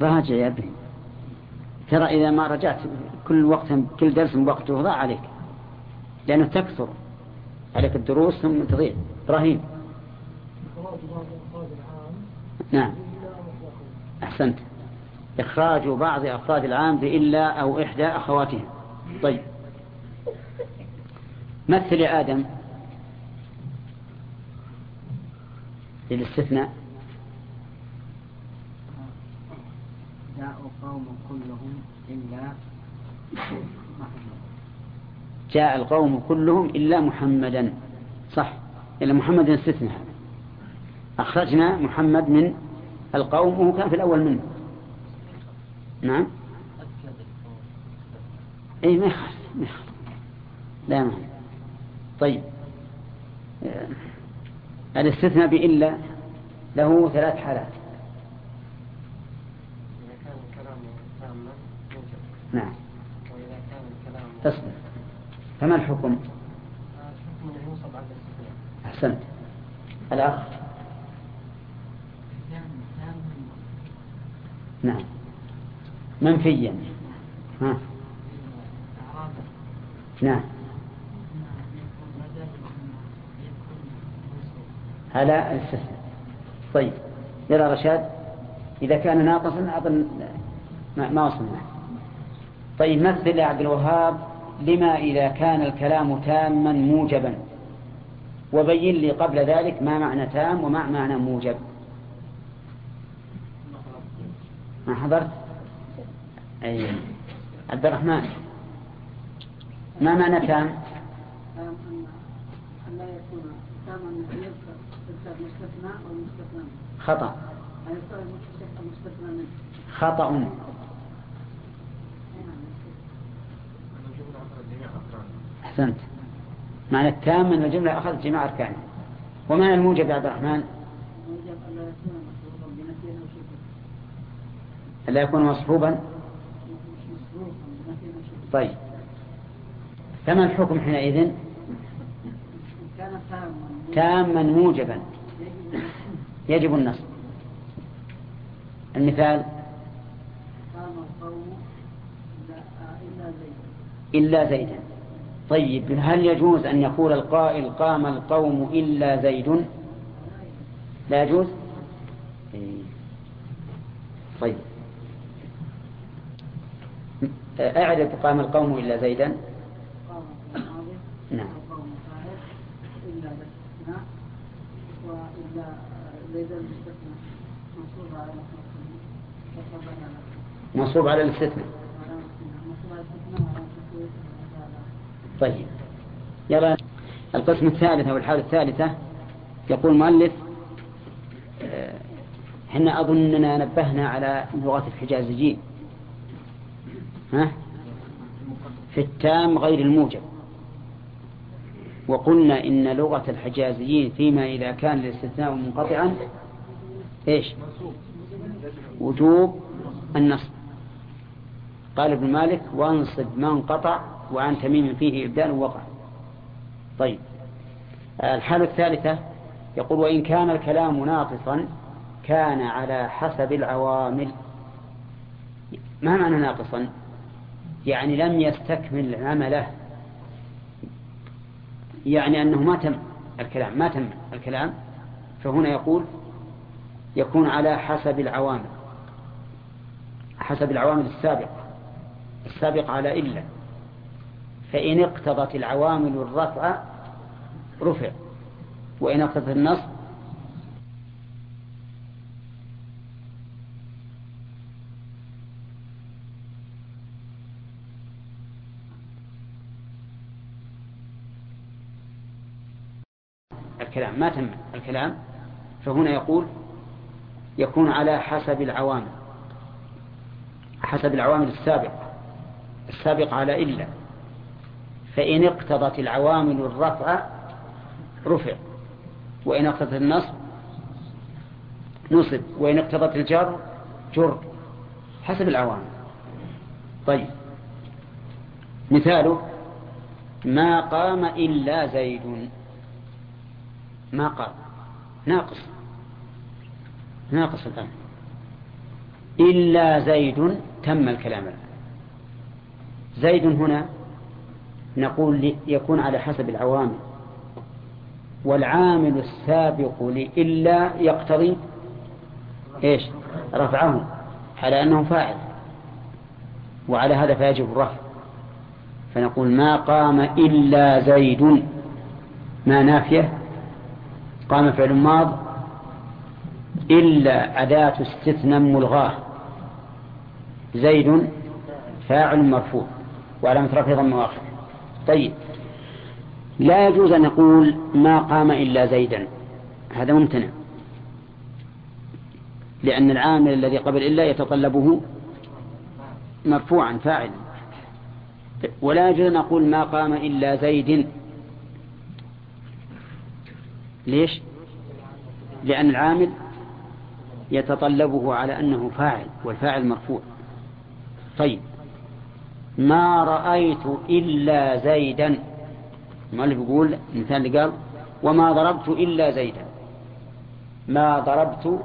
[SPEAKER 1] راجع يا ابني. ترى إذا ما رجعت كل وقت كل درس وقته ضاع عليك. لأنه تكثر عليك الدروس ثم تضيع. إبراهيم. نعم. أحسنت. إخراج بعض أفراد العام بإلا أو إحدى أخواتها طيب. مثل يا آدم. للاستثناء.
[SPEAKER 4] جاءوا قوم كلهم إلا
[SPEAKER 1] جاء القوم كلهم إلا محمدا. صح. إلا محمد استثناء أخرجنا محمد من القوم وهو كان في الأول منه. نعم. أي ما يخالف ما يخالف. لا ما طيب. آه، الاستثناء بإلا له ثلاث حالات.
[SPEAKER 3] إذا كان الكلام تاما موجب
[SPEAKER 1] نعم.
[SPEAKER 3] وإذا كان الكلام
[SPEAKER 1] تصبر فما الحكم؟
[SPEAKER 3] الحكم أنه ينصب على الاستثناء.
[SPEAKER 1] أحسنت. الأخ؟ نعم. منفيا. ها. نعم. على الاستثناء طيب. يرى رشاد. إذا كان ناقصا أظن ما, ما وصلنا. طيب مثل يا عبد الوهاب. لما إذا كان الكلام تاما موجبا؟ وبين لي قبل ذلك ما معنى تام وما معنى موجب. ما حضرت؟ أي عبد الرحمن. ما معنى تام
[SPEAKER 2] أن لا يكون تاما يذكر يذكر مستثنى والمستثنى
[SPEAKER 1] خطأ.
[SPEAKER 2] أن المستثنى
[SPEAKER 1] خطأ.
[SPEAKER 3] جميع أفراد
[SPEAKER 1] أحسنت. معنى التام من الجملة أخذت جماع أركانه ومعنى الموجب يا عبد الرحمن؟
[SPEAKER 2] ويجب أن لا يكون مصروفا بنفي أو شبه
[SPEAKER 1] ألا يكون مصحوبا
[SPEAKER 2] مش مصروفا بنفي أو شبه
[SPEAKER 1] طيب. فما الحكم حينئذ؟
[SPEAKER 2] تاما
[SPEAKER 1] موجبا.
[SPEAKER 2] يجب
[SPEAKER 1] النصب. المثال؟
[SPEAKER 2] إلا
[SPEAKER 1] زيدا. طيب هل يجوز أن يقول القائل قام القوم إلا زيد؟ لا يجوز؟ إيه. طيب. أعد قام القوم إلا زيدا نعم
[SPEAKER 2] منصوب على
[SPEAKER 1] الاستثناء طيب. يرى القسم الثالث أو الحالة الثالثة. يقول المؤلف آه، إحنا أظننا نبهنا على لغة الحجازيين. ها؟ في التام غير الموجب. وقلنا إن لغة الحجازيين فيما إذا كان الاستثناء منقطعا إيش؟ وجوب النصب. قال ابن مالك وانصب من قطع وعن تميم فيه إبدال وقع. طيب. الحالة الثالثة يقول وإن كان الكلام ناقصا كان على حسب العوامل. ما معنى ناقصا؟ يعني لم يستكمل عمله. يعني أنه ما تم الكلام ما تم الكلام. فهنا يقول يكون على حسب العوامل حسب العوامل السابقة السابقة على إلا. فإن اقتضت العوامل الرفع رفع وإن اقتضت النصب الكلام ما تم الكلام فهنا يقول يكون على حسب العوامل حسب العوامل السابقة السابقة على إلا فإن اقتضت العوامل الرفع رفع وإن اقتضت النصب نصب وإن اقتضت الجر جر حسب العوامل. طيب مثاله ما قام إلا زيد. ما قام ناقص. ناقص الآن. إلا زيد تم الكلام الآن. زيد هنا نقول يكون على حسب العوامل. والعامل السابق لإلا يقتضي إيش؟ رفعه على أنه فاعل. وعلى هذا فيجب الرفع. فنقول ما قام إلا زيد. ما نافية؟ قام فعل ماض إلا أداة استثناء ملغاه. زيد فاعل مرفوع وعلامة رفعه ضم واخر طيب. لا يجوز أن نقول ما قام إلا زيدا. هذا ممتنع. لأن العامل الذي قبل إلا يتطلبه مرفوعا فاعلا. ولا يجوز أن نقول ما قام إلا زيد. ليش؟ لأن العامل يتطلبه على أنه فاعل والفاعل مرفوع. طيب ما رأيت إلا زيدا. المؤلف يقول المثال اللي قال وما ضربت إلا زيدا. ما ضربت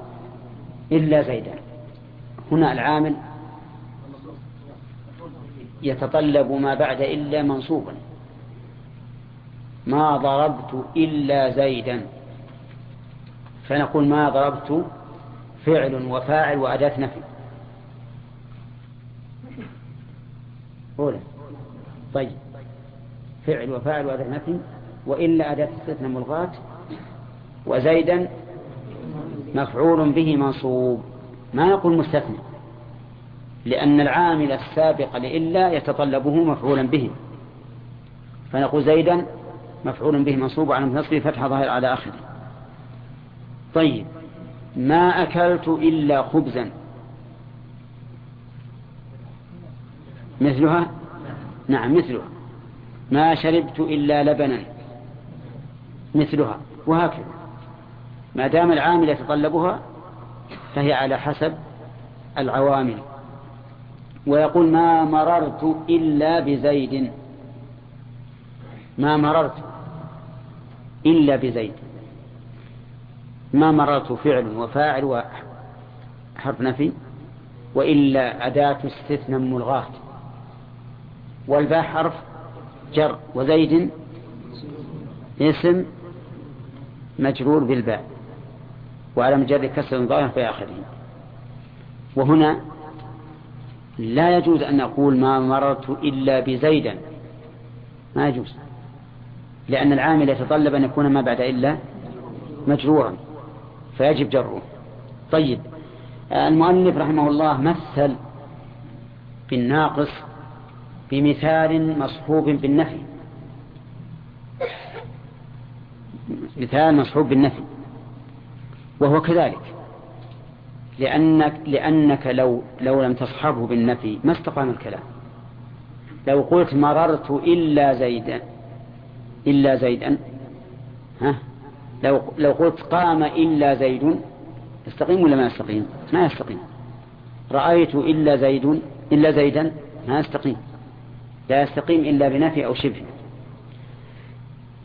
[SPEAKER 1] إلا زيدا. هنا العامل يتطلب ما بعد إلا منصوبا. ما ضربت إلا زيدا. فنقول ما ضربت فعل وفاعل وأداة نفي. أولى. طيب. فعل وفاعل وأداة نفي. وإلا أداة استثناء ملغاة. وزيدا مفعول به منصوب. ما نقول مستثنى؟ لأن العامل السابق لإلا يتطلبه مفعولا به. فنقول زيدا مفعول به منصوب على نصبه فتح ظاهر على آخره. طيب ما أكلت إلا خبزا. مثلها؟ نعم مثلها. ما شربت إلا لبنا. مثلها. وهكذا. ما دام العامل يتطلبها فهي على حسب العوامل. ويقول ما مررت إلا بزيد. ما مررت. إلا بزيد. ما مررت فعل وفاعل وحرف نفي وإلا أداة استثناء ملغاة والباء حرف جر وزيد اسم مجرور بالباء. وعلى مجرد كسر ظاهر في آخره. وهنا لا يجوز أن نقول ما مررت إلا بزيدا. ما يجوز. لأن العامل يتطلب أن يكون ما بعد إلا مجرورا فيجب جره. طيب المؤلف رحمه الله مثل بالناقص بمثال مصحوب بالنفي. مثال مصحوب بالنفي وهو كذلك. لأنك, لأنك لو, لو لم تصحبه بالنفي ما استقام الكلام. لو قلت مررت إلا زيدا إلا زيدا. ها؟ لو, لو قلت قام إلا زيد يستقيم ولا ما يستقيم؟ ما يستقيم. رأيت إلا زيد إلا زيدا ما يستقيم. لا يستقيم إلا بنفي أو شبه.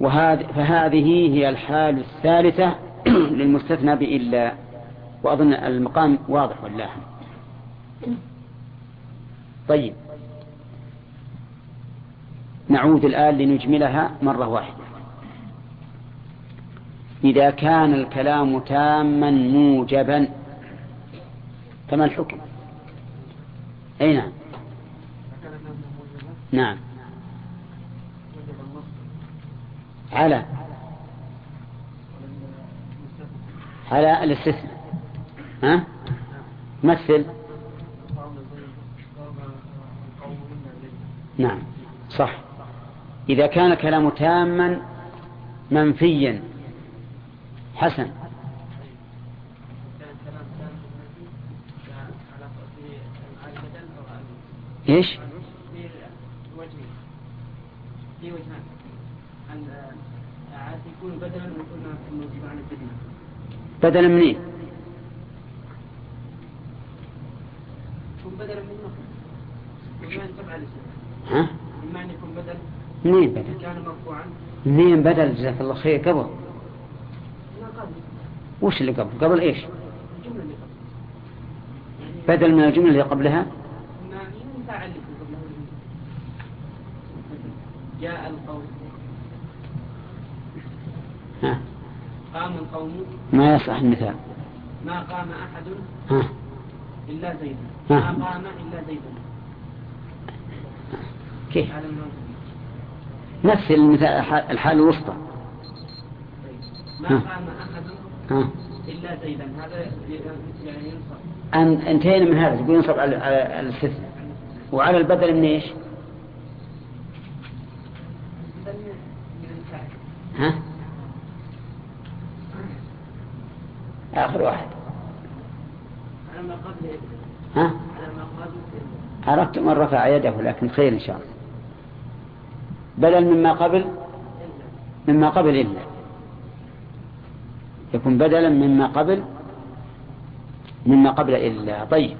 [SPEAKER 1] وهذه فهذه هي الحال الثالثة [CLEARS THROAT] للمستثنى بإلا. وأظن المقام واضح والله. طيب. نعود الآن لنجملها مرة واحدة. إذا كان الكلام تاما موجبا فما الحكم؟ أي نعم. نعم. على. على الاستثناء. ها؟ مثل. نعم. صح. إذا كان الكلام تاما منفيا حسن إيش؟
[SPEAKER 3] في وجهان عاد يكون بدلا ويكون موجب عن البدنة
[SPEAKER 1] بدلا منين؟
[SPEAKER 3] يكون بدلا من
[SPEAKER 1] ها؟
[SPEAKER 3] بما أن يكون بدل
[SPEAKER 1] منين بدل؟ منين بدل؟ جزاك الله خير قبل. وش اللي قبل؟ قبل
[SPEAKER 3] إيش؟
[SPEAKER 1] بدل من الجملة اللي قبلها؟
[SPEAKER 3] جاء القوم
[SPEAKER 1] ها.
[SPEAKER 3] قام القوم.
[SPEAKER 1] ما يصح المثال.
[SPEAKER 3] ما قام أحد.
[SPEAKER 1] ها.
[SPEAKER 3] إلا زيدا
[SPEAKER 1] ها.
[SPEAKER 3] ما قام إلا زيدا
[SPEAKER 1] كيف؟ مثل المثال الح- الحال الوسطى.
[SPEAKER 3] ما. قام
[SPEAKER 1] ها.
[SPEAKER 3] إلا زيدا هذا يعني ينصب.
[SPEAKER 1] أن انتهينا من هذا تقول ينصب على على الاستثناء وعلى البدل من
[SPEAKER 3] إيش؟
[SPEAKER 1] ها؟ آخر واحد.
[SPEAKER 3] على ما قبل.
[SPEAKER 1] ها؟
[SPEAKER 3] على ما قبل.
[SPEAKER 1] عرفت من رفع يده لكن خير إن شاء الله. بدل مما قبل مما قبل إلا. يكون بدلا مما قبل مما قبل إلا. طيب.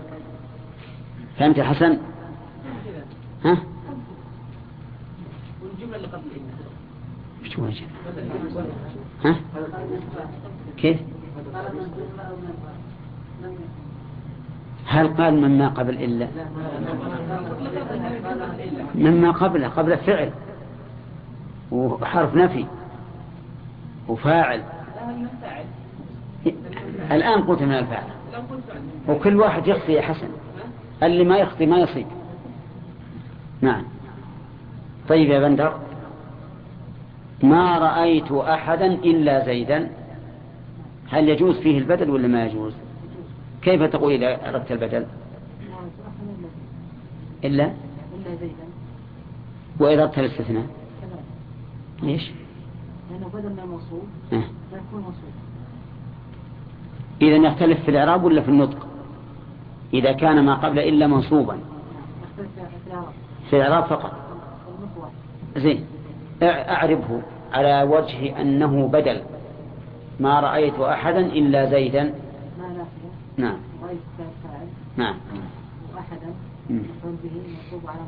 [SPEAKER 1] فهمت يا حسن؟ ها؟
[SPEAKER 3] والجملة اللي قبل إلا
[SPEAKER 1] ها؟ كيف؟ هل قال مما قبل إلا؟ مما قبله قبل الفعل وحرف نفي وفاعل. الآن قلت من الفاعل. وكل واحد يخطي يا حسن. اللي ما يخطي ما يصيب. نعم. طيب يا بندر. ما رأيت أحدا إلا زيدا. هل يجوز فيه البدل ولا ما يجوز؟ كيف تقول إذا أردت البدل؟ إلا.
[SPEAKER 2] إلا زيدا.
[SPEAKER 1] وإذا أردت الاستثناء. ليش؟
[SPEAKER 2] لأنه بدل من الموصول. فيكون موصول.
[SPEAKER 1] إذا يختلف في الإعراب ولا في النطق؟ إذا كان ما قبل إلا منصوبا.
[SPEAKER 2] في
[SPEAKER 1] الإعراب. فقط. زين. أع- أعربه على وجه أنه بدل. ما رأيت أحدا إلا زيدا. نعم. نعم.
[SPEAKER 2] وأحدا. به على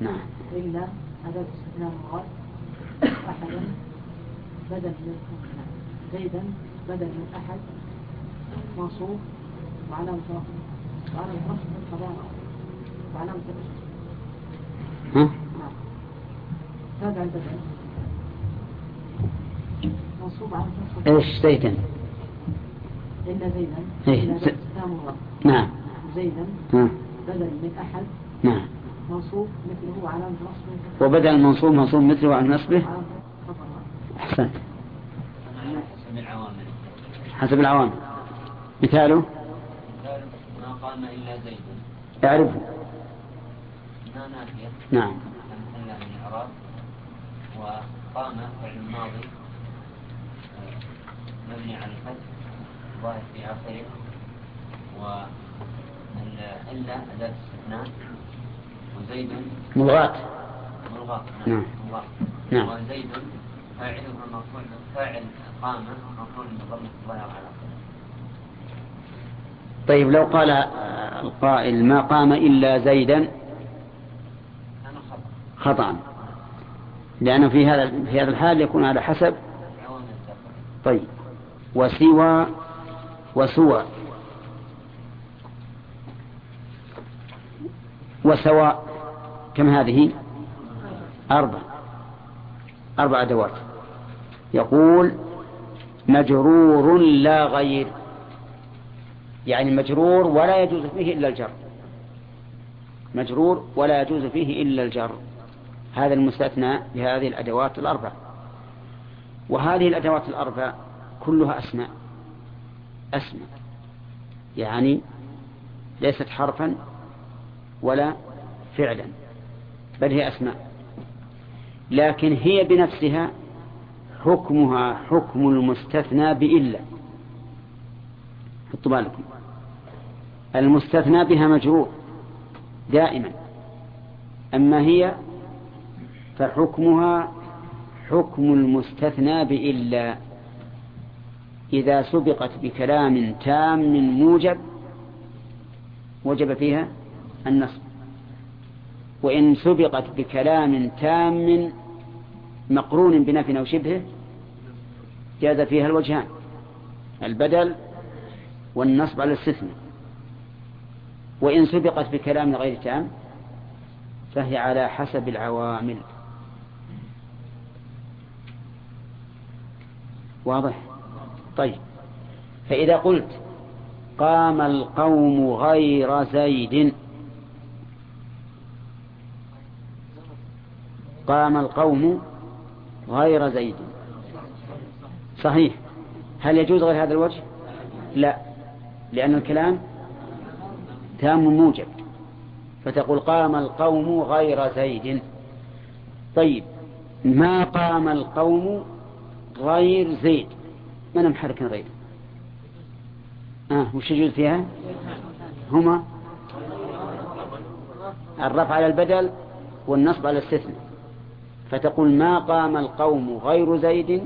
[SPEAKER 1] نعم.
[SPEAKER 2] إلا أداة استثناء مراد أحدا بدل من زيدا بدل من أحد. منصوب. وعلامة رفع وعلامة رفع القضاء. وعلامة الرفع
[SPEAKER 1] ها؟
[SPEAKER 2] نعم. تابع البدل منصوب على رفع
[SPEAKER 1] إيش زيدا؟
[SPEAKER 2] إلا زيدا.
[SPEAKER 1] إيه،
[SPEAKER 2] إلا
[SPEAKER 1] ز-
[SPEAKER 2] أداة استثناء مراد
[SPEAKER 1] نعم.
[SPEAKER 2] زيدا
[SPEAKER 1] ها.
[SPEAKER 2] بدل من أحد.
[SPEAKER 1] نعم.
[SPEAKER 2] منصوب مثله علامة نصبه
[SPEAKER 1] وبدل المنصوب منصوب مثله عن نصبه
[SPEAKER 5] على حسب العوامل
[SPEAKER 1] حسب العوامل. مثاله؟
[SPEAKER 5] مثال ما قام إلا زيد
[SPEAKER 1] اعرفه.
[SPEAKER 5] ما نافية
[SPEAKER 1] نعم.
[SPEAKER 5] محل من الإعراب وقام فعل ماضي مبني على الفتح ظاهر في آخره وإلا أداة استثناء وزيد
[SPEAKER 1] ملغاة
[SPEAKER 5] ملغاة
[SPEAKER 1] نعم.
[SPEAKER 5] ملغاة
[SPEAKER 1] نعم.
[SPEAKER 5] وزيد فاعله مرفوع فاعل قام مرفوع بضمة الظاهر على
[SPEAKER 1] طيب لو قال القائل ما قام إلا زيدا خطأ. لأنه في هذا في هذا الحال يكون على حسب. طيب. وسوى وسوى. وسواء. كم هذه؟ أربع. أربع أدوات. يقول مجرور لا غير. يعني مجرور ولا يجوز فيه إلا الجر. مجرور ولا يجوز فيه إلا الجر. هذا المستثنى بهذه الأدوات الأربع. وهذه الأدوات الأربع كلها أسماء. أسماء. يعني ليست حرفا ولا فعلا. بل هي أسماء. لكن هي بنفسها حكمها حكم المستثنى بإلا. حطوا بالكم. المستثنى بها مجرور دائما. أما هي فحكمها حكم المستثنى بإلا. إذا سبقت بكلام تام موجب وجب فيها النصب. وإن سبقت بكلام تام مقرون بنفي أو شبهه جاز فيها الوجهان البدل والنصب على الاستثناء. وإن سبقت بكلام غير تام فهي على حسب العوامل. واضح؟ طيب. فإذا قلت قام القوم غير زيد قام القوم غير زيد. صحيح. هل يجوز غير هذا الوجه؟ لا. لأن الكلام تام موجب. فتقول قام القوم غير زيد. طيب. ما قام القوم غير زيد؟ من محرك غير. آه وش يجوز فيها؟ هما الرفع على البدل والنصب على الاستثناء. فتقول ما قام القوم غير زيد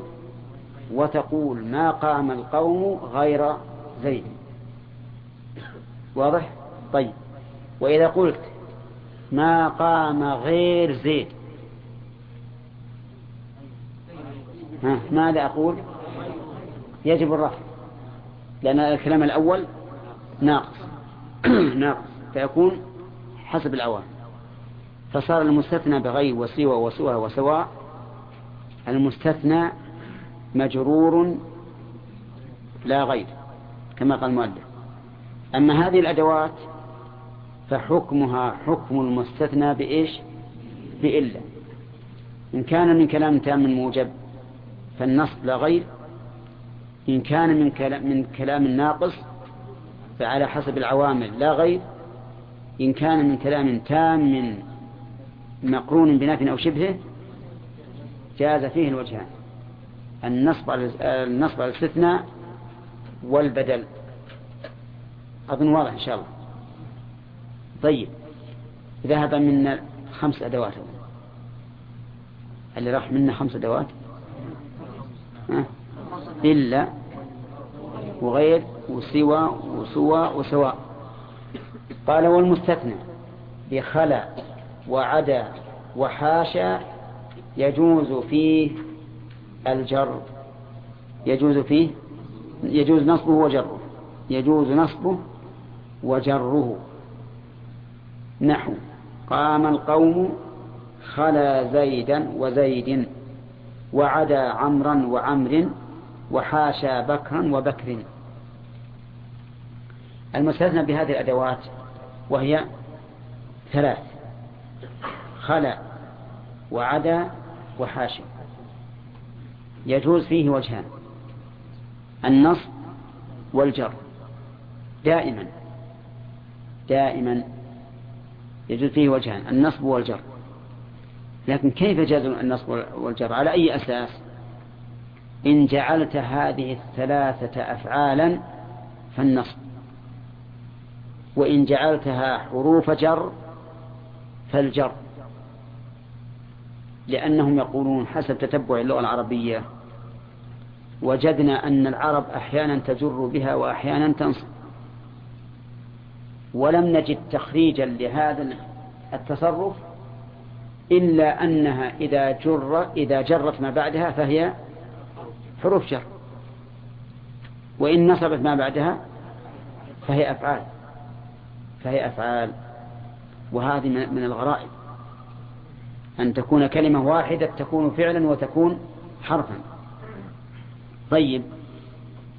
[SPEAKER 1] وتقول ما قام القوم غير زيد. واضح؟ طيب. وإذا قلت ما قام غير زيد ها ماذا أقول؟ يجب الرفع لأن الكلام الأول ناقص. [CLEARS THROAT] ناقص. فيكون حسب الأوامر فصار المستثنى بغير وسوى وسوى وسواء المستثنى مجرور لا غير كما قال المؤلف. أما هذه الأدوات فحكمها حكم المستثنى بإيش؟ بإلا. إن كان من كلام تام موجب فالنصب لا غير. إن كان من كلام, من كلام ناقص فعلى حسب العوامل لا غير. إن كان من كلام تام مقرون بنفي أو شبهه جاز فيه الوجهان. النصب النصب على الاستثناء والبدل. أظن واضح إن شاء الله. طيب. ذهب منا خمس أدوات. اللي راح منا خمس أدوات. إلا وغير وسوى وسوى وسواء. قال والمستثنى بخلا وعدا وحاشا يجوز فيه الجر. يجوز فيه يجوز نصبه وجره. يجوز نصبه وجره. نحو قام القوم خلا زيدا وزيد وعدا عمرا وعمر وحاشا بكرا وبكر. المستثنى بهذه الأدوات وهي ثلاث خلا وعدا وحاشا يجوز فيه وجهان. النصب والجر. دائما. دائما. يجوز فيه وجهان. النصب والجر. لكن كيف جاز النصب والجر؟ على أي أساس؟ إن جعلت هذه الثلاثة أفعالا فالنصب. وإن جعلتها حروف جر فالجر. لأنهم يقولون حسب تتبع اللغة العربية وجدنا أن العرب أحيانا تجر بها وأحيانا تنصب ولم نجد تخريجا لهذا التصرف إلا أنها إذا جر إذا جرت ما بعدها فهي حروف جر. وإن نصبت ما بعدها فهي أفعال فهي أفعال. وهذه من الغرائب. أن تكون كلمة واحدة تكون فعلا وتكون حرفا. طيب.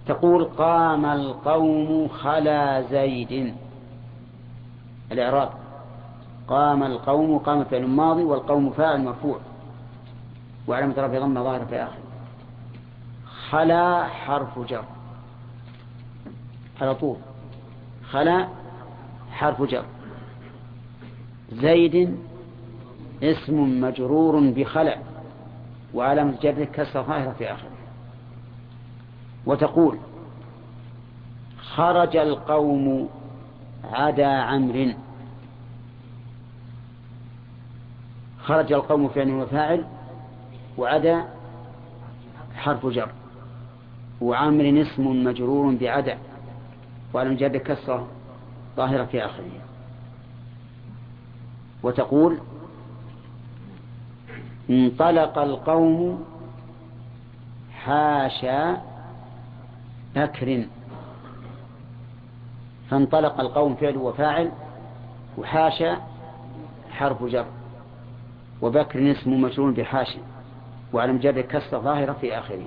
[SPEAKER 1] تقول قام القوم خلا زيد. الإعراب. قام القوم قام فعل ماضي والقوم فاعل مرفوع. وعلامة رفع ضمة ظاهرة في آخر. خلا حرف جر. على طول. خلا حرف جر. زيد اسم مجرور بخلع وعلامة جره كسر ظاهرة في آخره. وتقول خرج القوم عدا عمر خرج القوم فعل وفاعل وعدا حرف جر. وعامر اسم مجرور بعدا وعلى جر كسرة ظاهرة في آخره. وتقول انطلق القوم حاشا بكر. فانطلق القوم فعل وفاعل وحاشا حرف جر. وبكر اسم مجرور بحاشا. وعلى مجرد كسر ظاهرة في آخره.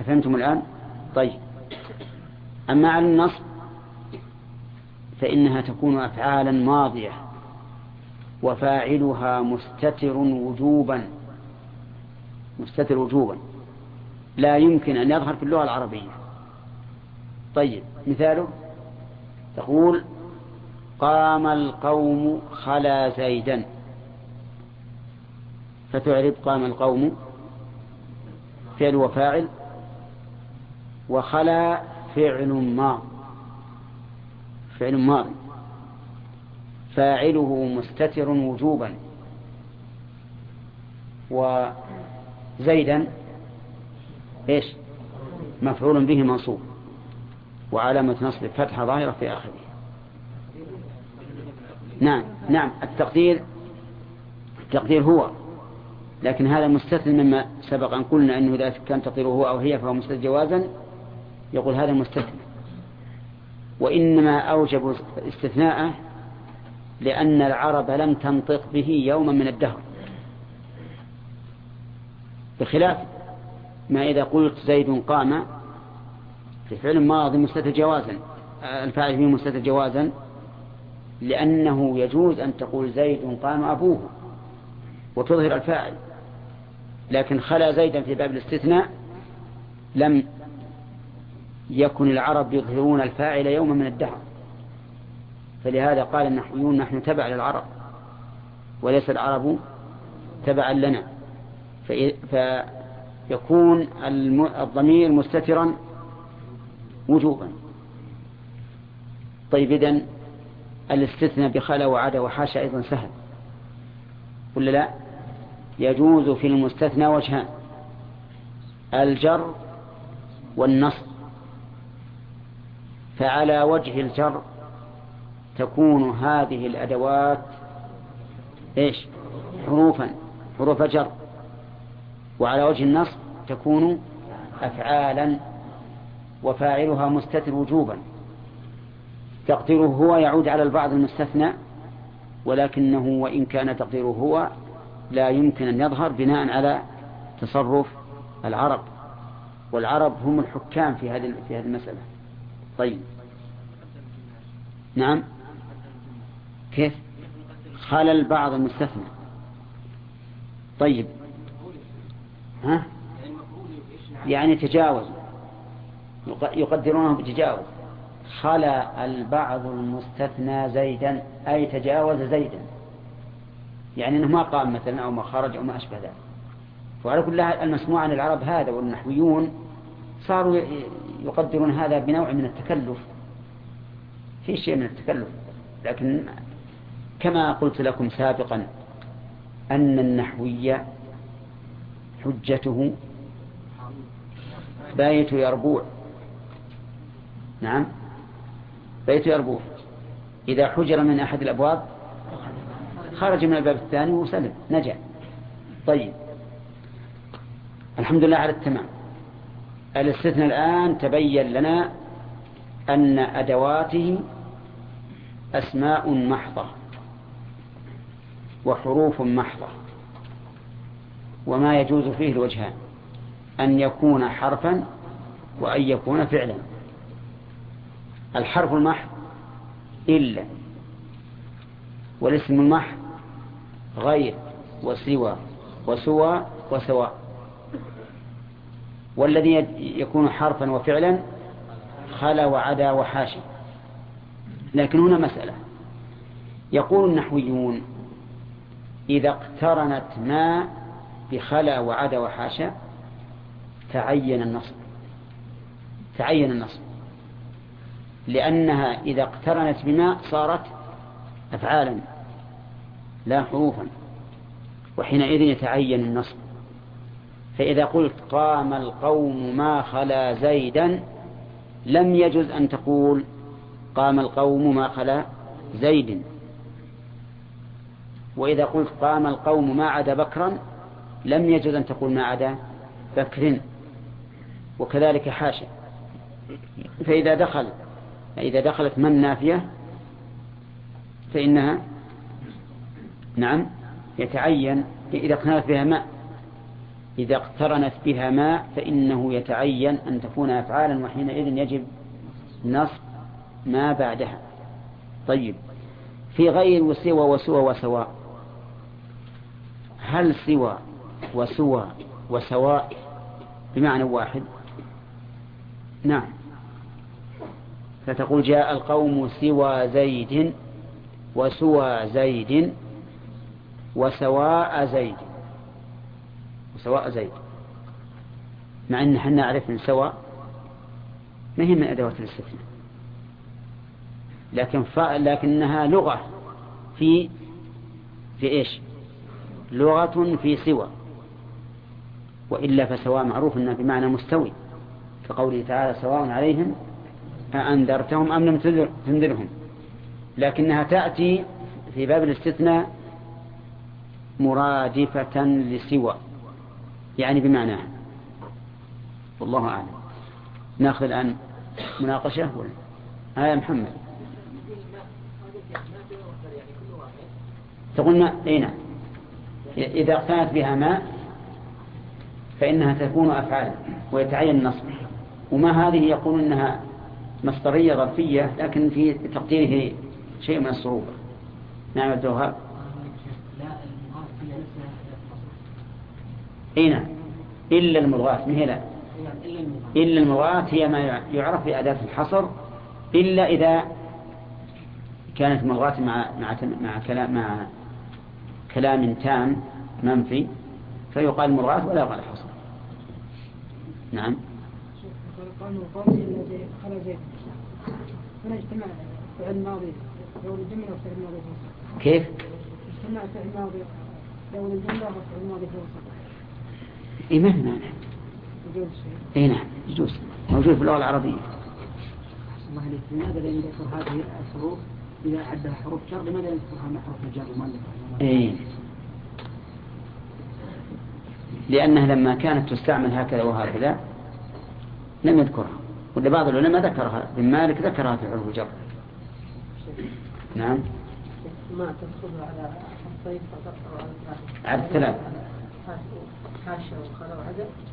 [SPEAKER 1] أفهمتم الآن؟ طيب. أما على النصب فإنها تكون أفعالا ماضية. وفاعلها مستتر وجوبا. مستتر وجوبا. لا يمكن أن يظهر في اللغة العربية. طيب مثاله. تقول قام القوم خلا زيدا. فتعرب قام القوم. فعل وفاعل. وخلا فعل ماض فعل ماضي. فاعله مستتر وجوبا. وزيدا إيش؟ مفعول به منصوب. وعلامة نصب فتحة ظاهرة في آخره. نعم نعم التقدير التقدير هو. لكن هذا مستثنى مما سبق أن قلنا أنه إذا كان تقديره هو أو هي فهو مستثنى جوازا يقول هذا مستثنى وإنما أوجب استثناءه لأن العرب لم تنطق به يوما من الدهر. بخلاف ما إذا قلت زيد قام في فعل ماضي مستتر جوازا الفاعل فيه مستتر جوازا لأنه يجوز أن تقول زيد قام أبوه وتظهر الفاعل. لكن خلا زيدا في باب الاستثناء لم يكن العرب يظهرون الفاعل يوما من الدهر. فلهذا قال النحويون نحن تبع للعرب. وليس العرب تبعا لنا. فيكون الضمير مستترا وجوبا. طيب إذن الاستثناء بخلا وعدا وحاشا أيضا سهل. ولا لا؟ يجوز في المستثنى وجهان. الجر والنصب. فعلى وجه الجر تكون هذه الأدوات إيش؟ حروفا حروف جر وعلى وجه النصب تكون أفعالا وفاعلها مستتر وجوبا. تقديره هو يعود على البعض المستثنى ولكنه وإن كان تقديره هو لا يمكن أن يظهر بناء على تصرف العرب. والعرب هم الحكام في هذه المسألة. طيب. نعم. كيف؟ خال البعض المستثنى. طيب. ها؟ يعني تجاوز يقدرونه بتجاوز. خلا البعض المستثنى زيدا أي تجاوز زيدا. يعني أنه ما قام مثلا أو ما خرج أو ما أشبه ذلك. وعلى كل المسموع عن العرب هذا والنحويون صاروا يقدرون هذا بنوع من التكلف. في شيء من التكلف لكن كما قلت لكم سابقا أن النحوي حجته باية يربوع. نعم. بيت يربوع. إذا حجر من أحد الأبواب خرج من الباب الثاني وسلم. نجا. طيب. الحمد لله على التمام. الاستثناء الآن تبين لنا أن أدواته أسماء محضة. وحروف محضة. وما يجوز فيه الوجهان. أن يكون حرفا وأن يكون فعلا. الحرف المحض إلا. والاسم المحض غير. وسوى. وسوى وسواء. والذي يكون حرفا وفعلا خلا وعدا وحاشي. لكن هنا مسألة. يقول النحويون إذا اقترنت ما بخلا وعدا وحاشا تعين النصب. تعين النصب. لأنها إذا اقترنت بما صارت أفعالا لا حروفا. وحينئذ يتعين النصب. فإذا قلت قام القوم ما خلا زيدا لم يجز أن تقول قام القوم ما خلا زيد وإذا قلت قام القوم ما عدا بكرا لم يجز أن تقول ما عدا بكر. وكذلك حاشا. فإذا دخل إذا دخلت من نافية فإنها نعم يتعين إذا اقترنت بها ماء إذا اقترنت بها ماء فإنه يتعين أن تكون أفعالا وحينئذ يجب نصب ما بعدها. طيب. في غير وسوى وسوى وسواء. هل سوى وسوى وسواء بمعنى واحد؟ نعم. فتقول جاء القوم سوى زيد وسوى زيد وسواء زيد. وسواء زيد. مع إن إحنا نعرف إن سواء ما هي من أدوات الاستثناء. لكن ف... لكنها لغة في في إيش؟ لغة في سوى وإلا فسواء معروف أنها بمعنى مستوي كقوله تعالى سواء عليهم أأنذرتهم أم لم تنذرهم. لكنها تأتي في باب الاستثناء مرادفة لسوى يعني بمعناها والله أعلم. نأخذ الآن مناقشة ولا؟ ها يا محمد. تقول ما إي نعم. إذا اقتنت بها ماء فإنها تكون أفعالا ويتعين النصب. وما هذه يقول إنها مصدرية ظرفية لكن في تقديره شيء من الصعوبة. نعم عبد الوهاب. إي نعم. إلا المضغات ما هي لا؟ إلا المضغات هي ما يعرف بأداة الحصر إلا إذا كانت مضغات مع مع مع كلام مع كلام تام منفي فيقال مرغات ولا يقال حصر. نعم.
[SPEAKER 2] قالوا قال إلا زي خلا زي هنا اجتمع فعل ماضي لو الجملة وفعل ماضي في وسط
[SPEAKER 1] كيف؟
[SPEAKER 2] اجتمع فعل ماضي لو الجملة وفعل ماضي في وسط
[SPEAKER 1] اي ما في
[SPEAKER 2] شيء.
[SPEAKER 1] اي نعم يجوز. موجود في اللغة العربية.
[SPEAKER 7] الله عليك. لماذا لا يذكر هذه الحروف؟ إذا عدها حروف جر لماذا لا يذكرها مع حروف الجر المؤلف؟
[SPEAKER 1] اي لأنها لما كانت تستعمل هكذا وهكذا لم يذكرها. ولا بعض العلماء ذكرها ابن مالك ذكرها في حروف الجر نعم.
[SPEAKER 2] ما تدخل على أو على
[SPEAKER 1] الثلاث.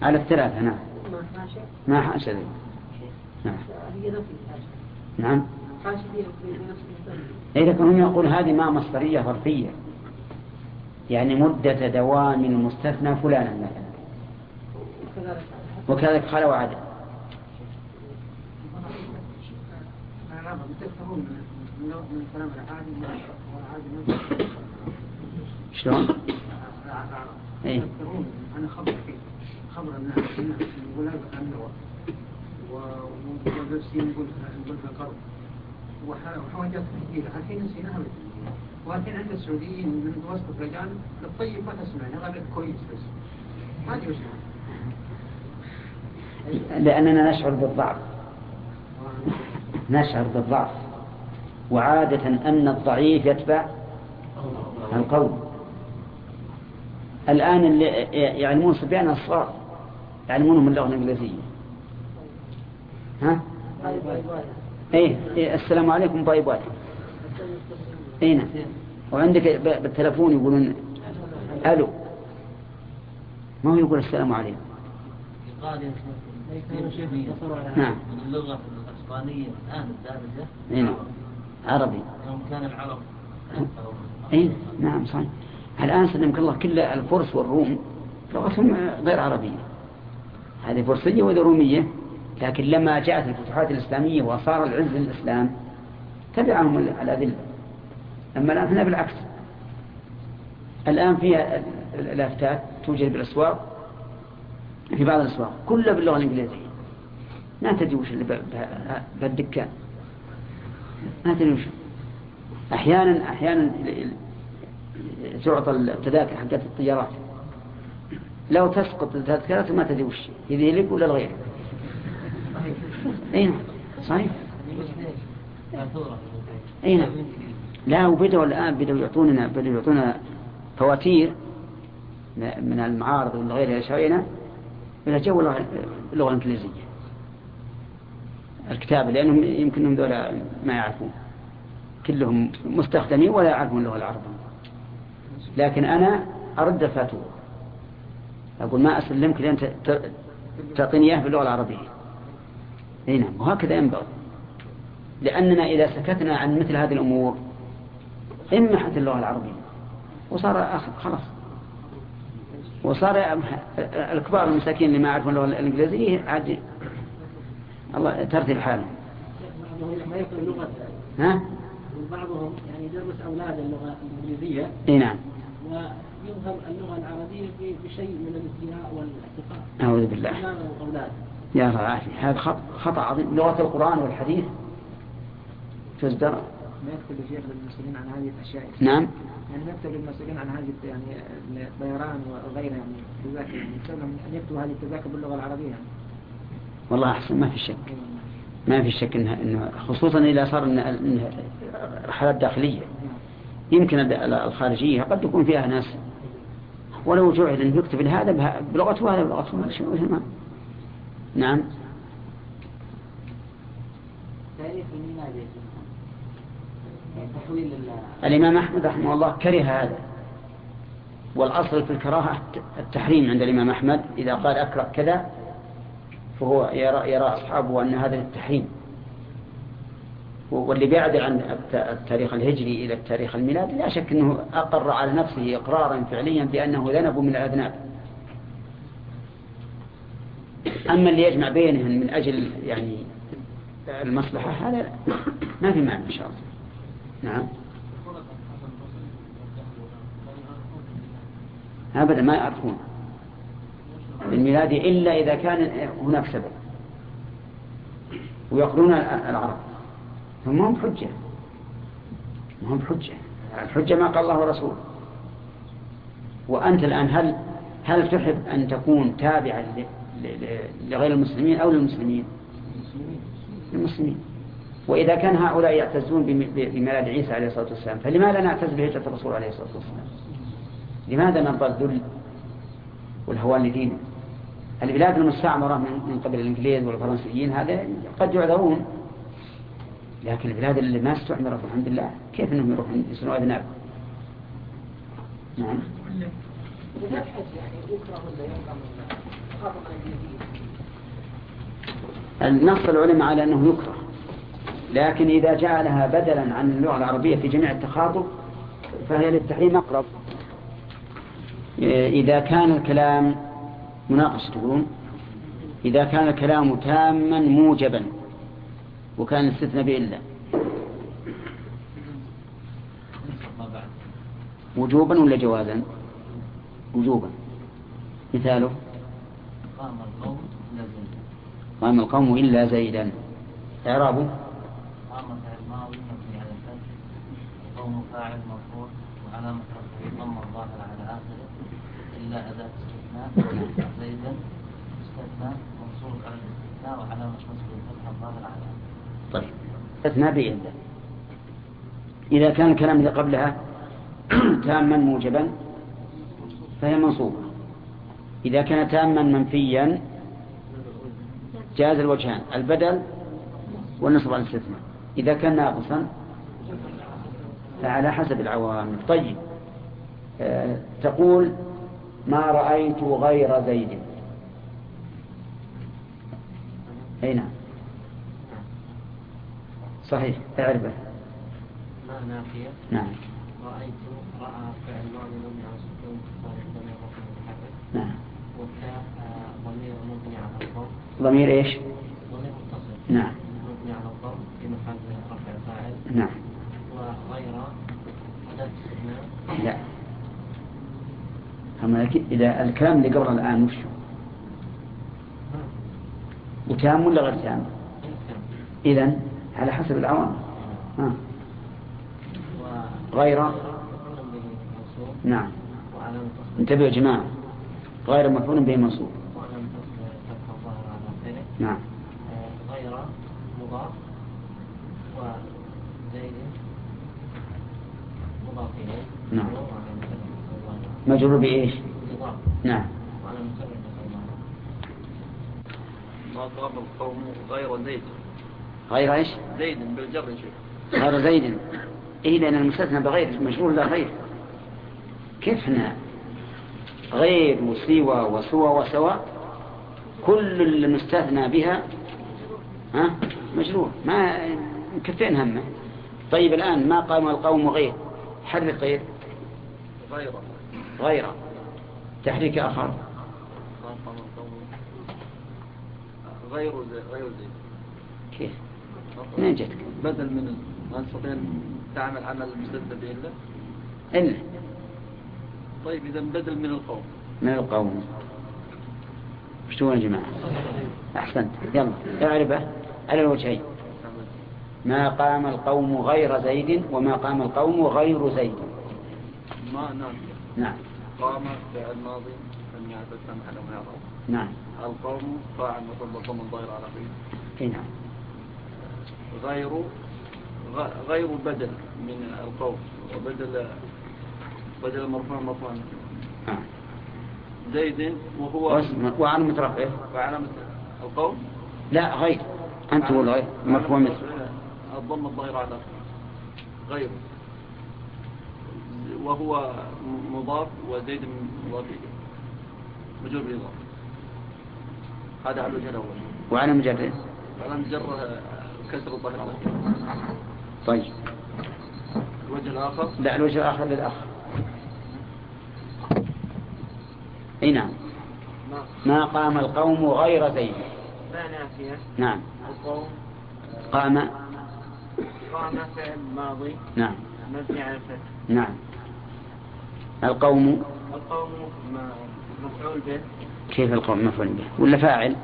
[SPEAKER 1] على الثلاثة نعم.
[SPEAKER 2] ما حاشا
[SPEAKER 1] ما نعم. نعم.
[SPEAKER 2] حاشا هي في نفس المثال
[SPEAKER 1] إذا كانوا يقول هذه ما مصدرية ظرفية. يعني مدة دوام المستثنى فلانا مثلا.
[SPEAKER 2] وكذلك
[SPEAKER 7] العادي والعادي
[SPEAKER 1] شلون؟
[SPEAKER 7] يذكرون أنا خبر خبر الناس يقول هذا النوى ونفسي نقول نقول قرض وحاجات كثيرة الحين نسيناها. ولكن عند السعوديين من متوسط الرجال الطيب ما تسمع غير كويس بس. ما أدري وش
[SPEAKER 1] لأننا نشعر بالضعف. نشعر بالضعف. وعادة أن الضعيف يتبع القوي الآن اللي يعلمون صبيان الصغار؟ يعلمونهم اللغة الإنجليزية. ها؟ إيه, إيه السلام عليكم طيب واحد اي نعم وعندك بالتلفون يقولون ألو. ما هو يقول السلام عليكم؟ نعم.
[SPEAKER 8] من اللغة الإسبانية الآن الدارجة
[SPEAKER 1] اي نعم عربي.
[SPEAKER 8] يوم كان العرب
[SPEAKER 1] إي نعم صحيح. الآن سلمك الله كل الفرس والروم لغتهم غير عربية. هذه فرسية وهذه رومية لكن لما جاءت الفتوحات الإسلامية وصار العز للإسلام تبعهم الاذله أما الآن هنا بالعكس. الآن فيها ال- ال- الأفتات توجد بالأسواق في بعض الأسواق كلها باللغة الإنجليزية. ما تدري وش اللي بالدكان. ما تدري وش. ال- ال- تعطى التذاكر حقت الطيارات. لو تسقط التذكرة ما تدري وش هذه لك ولا لغيرك. نعم. صحيح. أي نعم. لا وبدأوا الآن بدأوا يعطوننا بدأوا يعطونا فواتير من المعارض ولا غيرها يشعرنا إلى جو اللغة الإنجليزية. الكتاب لأنهم يمكنهم ذولا ما يعرفون. كلهم مستخدمين ولا يعرفون اللغة العربية. لكن أنا أرد الفاتورة. أقول ما أسلمك لأن تعطيني إياه باللغة العربية. نعم وهكذا ينبغي. لأننا إذا سكتنا عن مثل هذه الأمور امحت اللغة العربية. وصار أخ- خلاص. وصار الكبار المساكين اللي ما يعرفون اللغة الإنجليزية عاد الله ترتب حالهم.
[SPEAKER 2] بعضهم ما يفهم لغة
[SPEAKER 1] ها؟
[SPEAKER 2] وبعضهم يعني يدرس أولاد اللغة الإنجليزية.
[SPEAKER 1] إي نعم.
[SPEAKER 2] ويظهر اللغة العربية بشيء من الازدراء والاحتقار
[SPEAKER 1] أعوذ بالله.
[SPEAKER 2] الأولاد؟
[SPEAKER 1] يا الله العافية هذا خط- خطأ عظيم. لغة القرآن والحديث تزدر
[SPEAKER 7] ما يكتب الشيخ للمسؤولين عن هذه الأشياء.
[SPEAKER 1] نعم.
[SPEAKER 7] يعني ما يكتب للمسؤولين عن هذه يعني الطيران وغيرها يعني التذاكر يعني أن يكتبوا هذه التذاكر باللغة العربية يعني.
[SPEAKER 1] والله أحسن ما في شك. ما في شك. إنه خصوصا إذا صار إن رحلات داخلية. يمكن الخارجية قد يكون فيها ناس. ولو جعل أن يكتب هذا بلغته وهذا بلغته نعم.
[SPEAKER 4] تاريخ الميلاد يا شيخ تحويل ال-
[SPEAKER 1] الإمام أحمد رحمه الله كره هذا. والأصل في الكراهة التحريم عند الإمام أحمد إذا قال أكره كذا فهو يرى, يرى أصحابه أن هذا التحريم واللي بيعدل عن الت- التاريخ الهجري إلى التاريخ الميلادي لا شك أنه أقر على نفسه إقرارا فعليا بأنه ذنب من الأذناب. أما اللي يجمع بينهم من أجل يعني المصلحة هذا ما في معنى إن شاء الله. نعم. أبدا ما يعرفون. الميلاد إلا إذا كان هناك سبب ويقولون العرب. هم هم بحجة هم بحجة الحجة ما قال الله ورسوله. وأنت الآن هل هل تحب أن تكون تابعا لغير المسلمين أو للمسلمين؟ للمسلمين. وإذا كان هؤلاء يعتزون بميلاد عيسى عليه الصلاة والسلام فلماذا نعتز بهجرة الرسول عليه الصلاة والسلام؟ لماذا نرضى الذل والهوان لدينه؟ البلاد المستعمرة من قبل الإنجليز والفرنسيين هذا قد يعذرون لكن البلاد اللي ما استعمرت الحمد لله كيف إنهم يروحون يصيرون أذناب؟ نعم.
[SPEAKER 2] يعني الإنجليزية.
[SPEAKER 1] النص العلماء على أنه يكره. لكن إذا جعلها بدلا عن اللغة العربية في جميع التخاطب فهي للتحريم أقرب. إذا كان الكلام مناقشة تقولون إذا كان الكلام تاما موجبا وكان الاستثناء بإلا. وجوبا ولا جوازا؟ وجوبا. مثاله؟
[SPEAKER 8] قام القوم لازم
[SPEAKER 1] قام القوم إلا زيدا. إعرابه
[SPEAKER 8] قام فعل ماضي مبني على الفتح القوم فاعل مرفوع وعلامة رفعه ضم الظاهر على آخره إلا أداة استثناء زيدا استثناء منصوب على الاستثناء وعلامة نصب الفتح الظاهر على آخره.
[SPEAKER 1] طيب. استثناء بإلا إذا كان الكلام اللي قبلها [CLEARS THROAT] تاما موجبا فهي منصوبة. إذا كان تاما منفيا جاز الوجهان البدل والنصب على الاستثناء. إذا كان ناقصا فعلى حسب العوامل. طيب آه تقول ما رأيت غير زيد. أي نعم. صحيح اعرفه.
[SPEAKER 8] ما نافية
[SPEAKER 1] نعم.
[SPEAKER 8] رأيت رأى فعل ماضي مبني على السكون صالح ضمير رفع متحرك.
[SPEAKER 1] نعم.
[SPEAKER 8] وكاء آه، ضمير مبني على الضم.
[SPEAKER 1] ضمير إيش؟
[SPEAKER 8] ضمير متصل.
[SPEAKER 1] نعم.
[SPEAKER 8] مبني على الضم في محل رفع فاعل.
[SPEAKER 1] نعم. لا. أما إذا الكلام اللي قبل الآن وش وتام ولا غير تام إذا على حسب العوامل ها. غير
[SPEAKER 8] ومفعول به منصوب.
[SPEAKER 1] نعم. انتبهوا يا جماعة. غير مفعول به منصوب. نعم
[SPEAKER 8] آه، غير مضاف وزيد مضاف إليه
[SPEAKER 1] نعم. مجرور بإيش؟ نعم.
[SPEAKER 6] ما قام القوم غير زيد.
[SPEAKER 1] غير إيش؟
[SPEAKER 6] زيد بالجر شيخ.
[SPEAKER 1] غير زيد. إيه لأن المستثنى بغير مجرور لا غير. كيف إحنا غير وسوى وسوى وسوى؟ كل المستثنى بها ها؟ مجرور. ما مكفين همه طيب الآن ما قام القوم غير؟ حرك غير
[SPEAKER 6] غير
[SPEAKER 1] غير تحريك آخر.
[SPEAKER 6] غير غير زيد
[SPEAKER 1] كيف؟ منين جتك
[SPEAKER 6] بدل من ما نستطيع أن تعمل عمل المستثنى بإلا
[SPEAKER 1] إلا.
[SPEAKER 6] طيب إذا بدل من القوم.
[SPEAKER 1] من القوم. تقولون يا جماعة؟ أحسنت. يلا اعرفه على الوجهين. ما قام القوم غير زيد وما قام القوم غير زيد.
[SPEAKER 6] ما نافية
[SPEAKER 1] نعم.
[SPEAKER 6] قام فعل ماضي لم السمع لم يعرف
[SPEAKER 1] نعم.
[SPEAKER 6] القوم فاعل مطلب ضم الظاهر على فيه
[SPEAKER 1] إي نعم.
[SPEAKER 6] غير غير بدل من القوم وبدل بدل مرفوع مرفوع
[SPEAKER 1] آه.
[SPEAKER 6] زيد وهو
[SPEAKER 1] وعن مترفع.
[SPEAKER 6] وعلامة القوم؟
[SPEAKER 1] لا غير. أنت تقول غير. مرفوع مثل
[SPEAKER 6] الضم الظاهر على غير وهو مضاف وزيد مضاف إليه. مجرور بالإضافة. هذا على الوجه الأول.
[SPEAKER 1] وعلى مجرد
[SPEAKER 6] على مجر كسر الظاهر على
[SPEAKER 1] طيب.
[SPEAKER 6] الوجه الآخر.
[SPEAKER 1] لا الوجه الآخر للأخ. إي نعم. ما قام القوم غير زيد.
[SPEAKER 4] ما نافية؟
[SPEAKER 1] نعم.
[SPEAKER 4] القوم
[SPEAKER 1] قام
[SPEAKER 4] قام فعل ماضي
[SPEAKER 1] نعم.
[SPEAKER 4] مبني على الفتح.
[SPEAKER 1] نعم. القوم؟
[SPEAKER 4] القوم ما- مفعول به.
[SPEAKER 1] كيف القوم مفعول به؟ ولا فاعل؟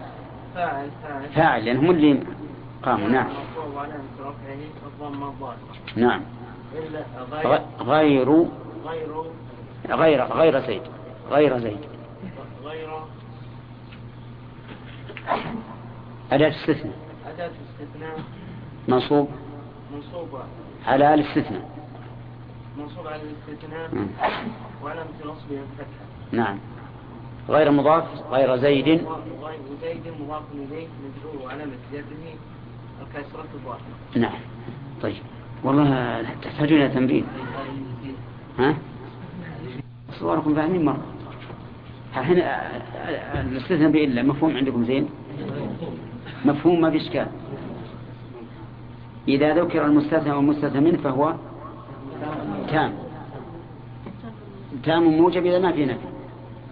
[SPEAKER 4] فاعل فاعل.
[SPEAKER 1] فاعل لأن هم اللي قاموا. نعم. نعم.
[SPEAKER 4] غير
[SPEAKER 1] غير
[SPEAKER 4] غير
[SPEAKER 1] غير زيد. غير زيد.
[SPEAKER 4] غير
[SPEAKER 1] أداة استثناء.
[SPEAKER 4] أداة استثناء.
[SPEAKER 1] منصوب؟
[SPEAKER 4] منصوبة.
[SPEAKER 1] على الاستثناء
[SPEAKER 4] منصوب على الاستثناء
[SPEAKER 1] مم.
[SPEAKER 4] وعلامة نصبها الفتحة
[SPEAKER 1] نعم. غير مضاف غير زيد.
[SPEAKER 4] وغير زيد مضاف إليه مجرور وعلامة جره الكسرة الظاهرة
[SPEAKER 1] نعم. طيب. والله تحتاجون إلى تمرين ها؟ صوركم فاهمين مرة. الحين الاستثناء بإلا. مفهوم عندكم زين؟ مفهوم ما في إشكال. إذا ذكر المستثنى والمستثنى منه فهو تام. تام موجب إذا ما في نفي.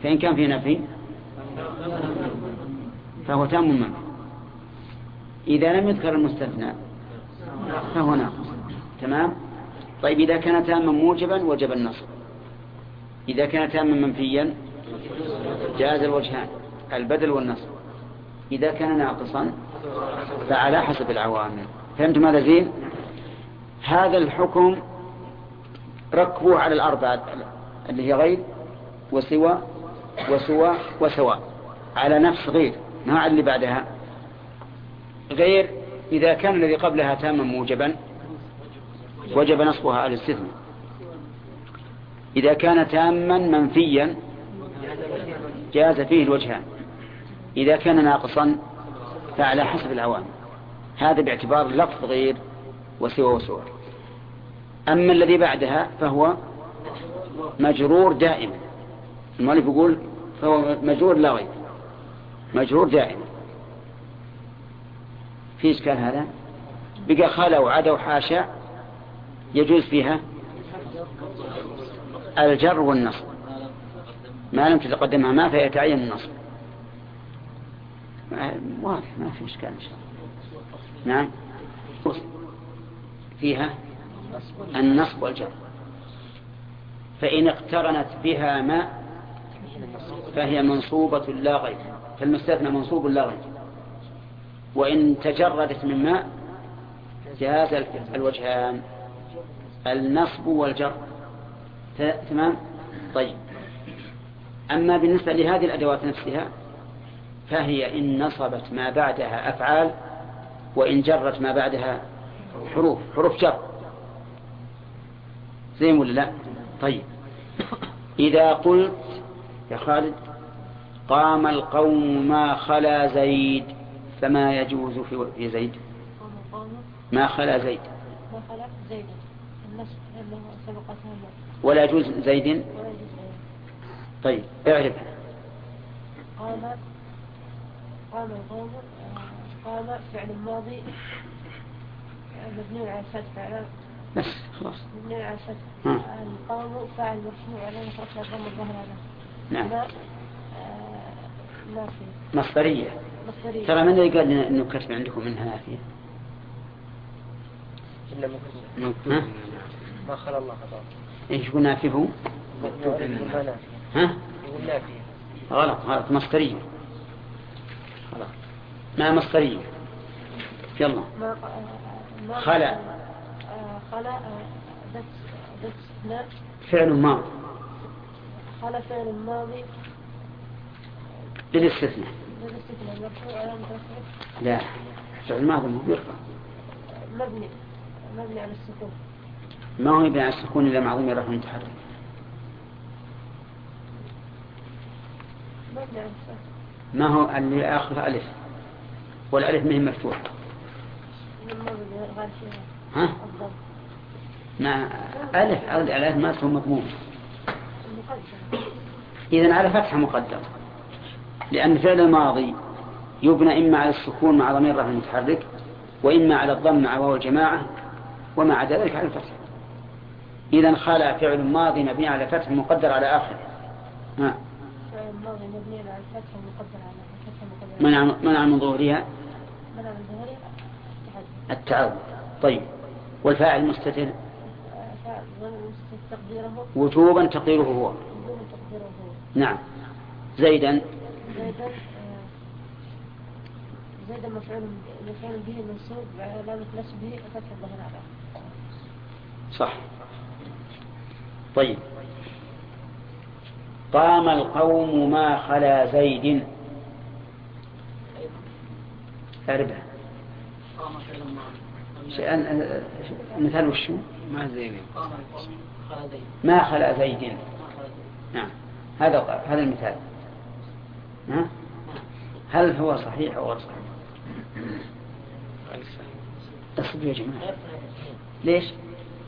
[SPEAKER 1] فإن كان في نفي فهو تام منفي إذا لم يذكر المستثنى فهو ناقص. تمام؟ طيب إذا كان تاما موجبا وجب النصب. إذا كان تاما منفيا جاز الوجهان البدل والنصب. إذا كان ناقصا فعلى حسب العوامل. فهمتم هذا زين هذا الحكم ركبوه على الأربعة اللي هي غير وسوى وسوى وسواء على نفس غير ما على اللي بعدها. غير إذا كان الذي قبلها تاما موجبا وجب نصبها على الاستثناء. إذا كان تاما منفيا جاز فيه الوجهان. إذا كان ناقصا فعلى حسب العوامل هذا باعتبار لفظ غير وسوى وسوى أما الذي بعدها فهو مجرور دائما المؤلف يقول فهو مجرور لا غير. مجرور دائما في إشكال هذا؟ بقى خلا وعدا وحاشا يجوز فيها الجر والنصب. ما لم تتقدمها ما فيتعين النصب. واضح ما في إشكال إن شاء الله. نعم. فيها النصب والجر. فإن اقترنت بها ماء فهي منصوبة لا غير. فالمستثنى منصوب لا غير. وإن تجردت من ماء جاز الوجهان. النصب والجر. تمام؟ طيب. أما بالنسبة لهذه الأدوات نفسها فهي إن نصبت ما بعدها أفعال وإن جرت ما بعدها حروف حروف جر. زي ولا لا؟ طيب. إذا قلت يا خالد قام القوم ما خلا زيد فما يجوز في زيد؟ ما خلا زيد. ولا يجوز زيد؟ طيب اعرف.
[SPEAKER 9] قام قام القوم قام فعل الماضي مبني على الفتح على
[SPEAKER 1] بس خلاص.
[SPEAKER 9] مبني على الفتح. القوم فاعل مرفوع على الظهر على
[SPEAKER 1] نعم.
[SPEAKER 9] آه،
[SPEAKER 1] مصدرية.
[SPEAKER 9] مصدرية.
[SPEAKER 1] ترى من اللي قال لنا إنه كتب عندكم منها نافية
[SPEAKER 3] إلا مكتوب ما خلا الله خطأ.
[SPEAKER 1] إيش يقول نافيه هو؟
[SPEAKER 3] مكتوب ما نافية
[SPEAKER 1] ها؟
[SPEAKER 3] يقول نافية
[SPEAKER 1] غلط غلط. مصدرية. غلط ما مصدرية. يلا.
[SPEAKER 9] ما آه،
[SPEAKER 1] خلا.
[SPEAKER 9] خلا آه، بس بس لا.
[SPEAKER 1] فعل ماض
[SPEAKER 9] خلا فعل الماضي
[SPEAKER 1] بالاستثناء
[SPEAKER 9] بالاستثناء مرفوع
[SPEAKER 1] لا. فعل ماضي مو بيرفع
[SPEAKER 9] مبني. مبني على السكون.
[SPEAKER 1] ما هو يبنى على السكون إلا مع ضمير رفع متحرك
[SPEAKER 9] مبني على السكون.
[SPEAKER 1] ما هو اللي اخره ألف؟
[SPEAKER 9] الماضي غير فيها
[SPEAKER 1] ها؟ مع ألف الألف ما تكون
[SPEAKER 9] المقدم
[SPEAKER 1] إذا على فتحة مقدم. لأن فعل الماضي يبنى إما على السكون مع ضمير رفع متحرك وإما على الضم مع واو الجماعة وما عدا ذلك على الفتح. إذا خلع فعل ماضي مبني على فتح مقدر على آخر ها.
[SPEAKER 9] على على على
[SPEAKER 1] منع منع من ظهورها؟ التعود طيب. والفاعل مستتر؟ وجوبا تقديره هو. نعم. زيدا؟
[SPEAKER 9] زيدا زيدا مفعول مفعول به منصوب علامة نسبه فتح الظهر على
[SPEAKER 1] صح. طيب. قام القوم ما خلا زيد. أربع
[SPEAKER 3] قام فعل الماضي
[SPEAKER 1] شيئا مثال وشو
[SPEAKER 6] ما
[SPEAKER 3] زيد
[SPEAKER 1] ما خلا زيد. نعم. هذا هذا المثال. ها؟ هل هو صحيح أو غير صحيح؟ اصبروا يا
[SPEAKER 3] صحيح
[SPEAKER 1] ليش؟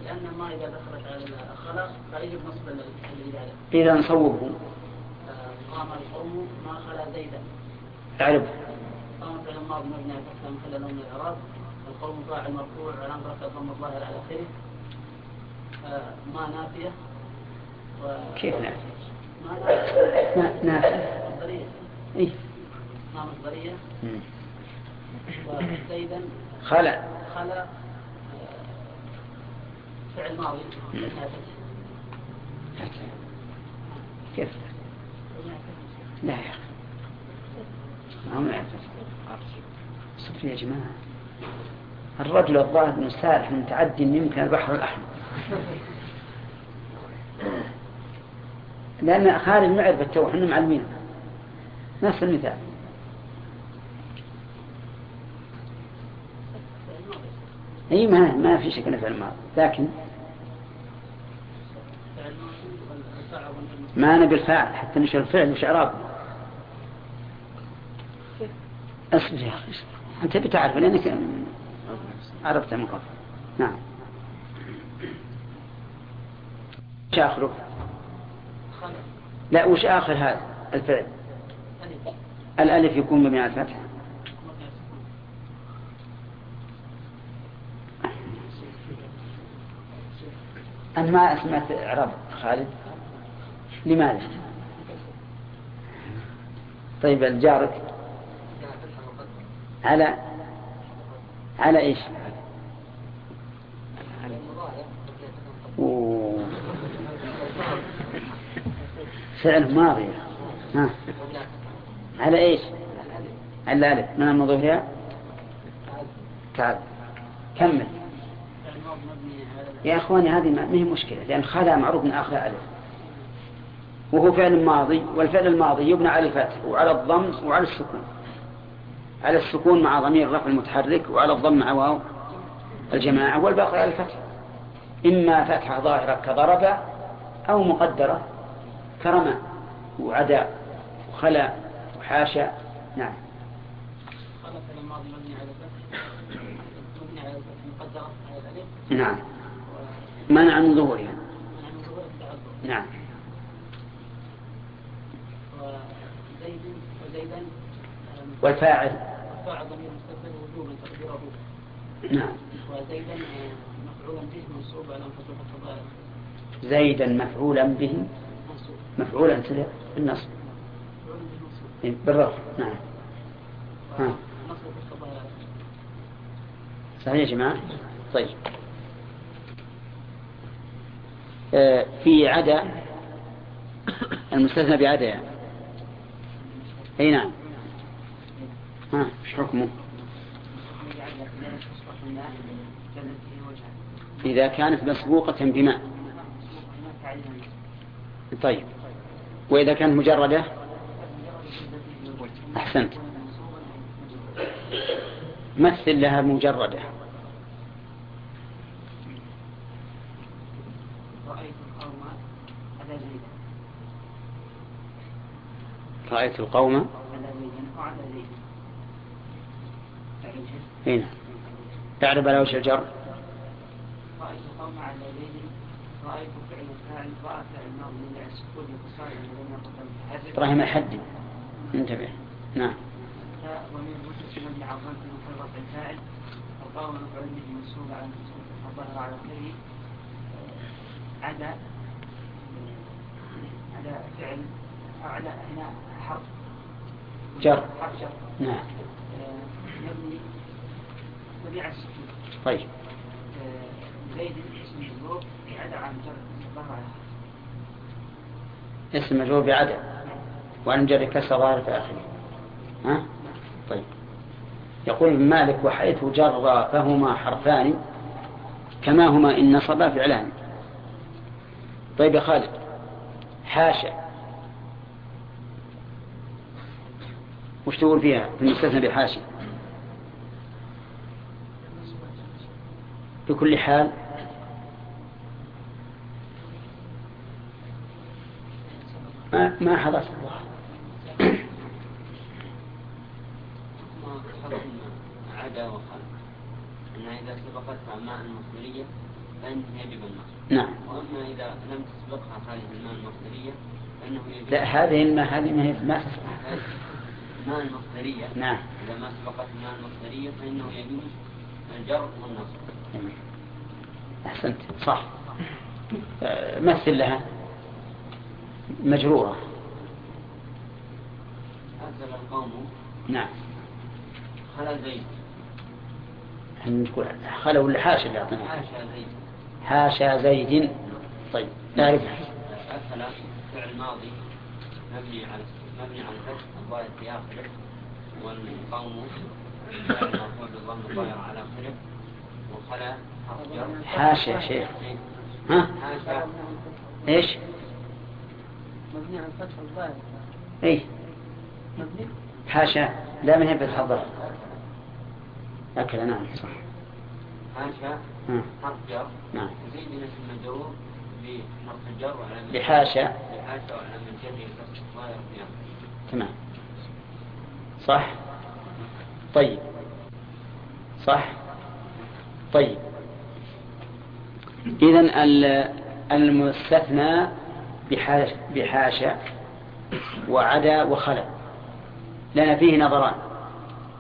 [SPEAKER 3] لأن ما إذا دخلت على الخلا فيجب نصب الإجابة
[SPEAKER 1] إذا نصوبه.
[SPEAKER 3] قام القوم ما خلا زيدا.
[SPEAKER 1] اعرف.
[SPEAKER 3] قام فعل الماضي مبني على فتح محل نوم الإعراب. القوم فاعل مرفوع أمر الضم الظاهر على آخره. آه، ما نافية و...
[SPEAKER 1] كيف نعرف
[SPEAKER 3] ما
[SPEAKER 1] نافع
[SPEAKER 3] مصدرية
[SPEAKER 1] إيه
[SPEAKER 3] ما مصدرية
[SPEAKER 1] مم.
[SPEAKER 3] وزيدا.
[SPEAKER 1] خلا.
[SPEAKER 3] خلا. آه، فعل ماضي.
[SPEAKER 1] كيف؟ لا يا أخي. ما هو صبر يا جماعة. الرجل الظاهر انه سارح متعدي يمكن البحر الأحمر. لأن خالد معرفة تو إحنا معلمين. نفس المثال. أي ما ما في شك إنه فعل ماضي لكن. ما نبي الفاعل حتى نشر الفعل وش إعرابه. أصبر يا أصبر. أنت بتعرف لأنك عرفت من قبل نعم وش
[SPEAKER 3] خلق
[SPEAKER 1] لا وش آخر هذا الفعل
[SPEAKER 3] ألف
[SPEAKER 1] الألف يكون على الفتح. أنا ما سمعت إعراب خالد لماذا؟ طيب الجارك على على إيش؟ فعل ماضي ها. على إيش؟ على الألف. من المضيف لها؟ تعال كمل. يا إخواني هذه ما هي مشكلة لأن خلا معروف من آخر ألف. وهو فعل ماضي والفعل الماضي يبنى على الفتح وعلى الضم وعلى السكون. على السكون مع ضمير الرفع المتحرك وعلى الضم مع واو الجماعة والباقي على الفتح. إما فتحة ظاهرة كضرب أو مقدرة. كرمى وعدا وخلا وحاشا. نعم. نعم. منع من ظهورها. نعم. والفاعل. نعم.
[SPEAKER 3] وزيدا آه، مفعولا به منصوب على فتوح الفضائل.
[SPEAKER 1] زيدا مفعولا به. سلع بالنصب إيه، بالرفع. نعم. ها. صحيح يا جماعة؟ طيب. آه، في عدا المستثنى بعدا يعني. أي نعم. ها إيش حكمه؟ إذا كانت مسبوقة بماء. طيب. وإذا كانت مجردة؟ أحسنت. مثل لها مجردة؟
[SPEAKER 3] رأيت القوم على زيد.
[SPEAKER 1] هنا تعرف على وجه الجر؟
[SPEAKER 3] رأيت القوم على زيد. رأيت فعل من من
[SPEAKER 1] إبراهيم الحدي انتبه. نعم.
[SPEAKER 3] ومن مبني على الظن في محل رفع الفاعل القوم مفعول به منصوب على الظاهر على على فعل أو على هنا حرف
[SPEAKER 1] جر.
[SPEAKER 3] حرف جر
[SPEAKER 1] نعم.
[SPEAKER 3] يبني مبني على
[SPEAKER 1] طيب
[SPEAKER 3] زيد اسم عن جر
[SPEAKER 1] اسم مجرور بعدد. وأن جر كسر ظاهر في آخره. ها؟ طيب. يقول مالك وحيث جر فهما حرفان كما هما إن نصبا فعلان. طيب يا خالد. حاشا. وش تقول فيها في المستثنى بحاشا بكل حال ما ما حضرت الله.
[SPEAKER 5] عدا وخلق أنها إذا سبقتها ماء مصدرية فإنه يجب النصب
[SPEAKER 1] نعم.
[SPEAKER 5] وأما إذا لم تسبقها هذه الماء المصدرية فإنه يجب
[SPEAKER 1] لا هذه ما هذه ما هي ما
[SPEAKER 5] الماء المصدرية
[SPEAKER 1] نعم.
[SPEAKER 5] إذا ما سبقت الماء المصدرية فإنه يجوز الجر والنصب
[SPEAKER 1] جميل. أحسنت. صح. آه، مثل لها؟ مجرورة.
[SPEAKER 5] أنزل القوم
[SPEAKER 1] نعم.
[SPEAKER 5] خلا زيد
[SPEAKER 1] إحنا نقول خلا ولا حاشا اللي أعطينا
[SPEAKER 5] حاشا زيد.
[SPEAKER 1] حاشا زيد. طيب نعرف
[SPEAKER 5] أكل فعل ماضي مبني على مبني على الفتح الظاهر في آخره والقوم فعل مرفوع بالضم الظاهر على آخره وخلا
[SPEAKER 1] حاشا يا شيخ. ها؟
[SPEAKER 5] حاشا.
[SPEAKER 1] إيش؟
[SPEAKER 3] مبني على الفتح الظاهر
[SPEAKER 1] إيه
[SPEAKER 3] مبني؟
[SPEAKER 1] حاشا. لا من هي فتح الظهر أكل نعم صح.
[SPEAKER 5] حاشا.
[SPEAKER 1] نعم.
[SPEAKER 5] حرف جر.
[SPEAKER 1] نعم.
[SPEAKER 5] وزيد من اسم مجرور بحرف الجر وعلامة
[SPEAKER 1] لحاشا.
[SPEAKER 5] لحاشا وعلامة جره كسر ظاهر القيام
[SPEAKER 1] تمام. صح؟ طيب. صح؟ طيب. إذن ال- المستثنى بحاشا وعدا وخلا. لنا فيه نظران.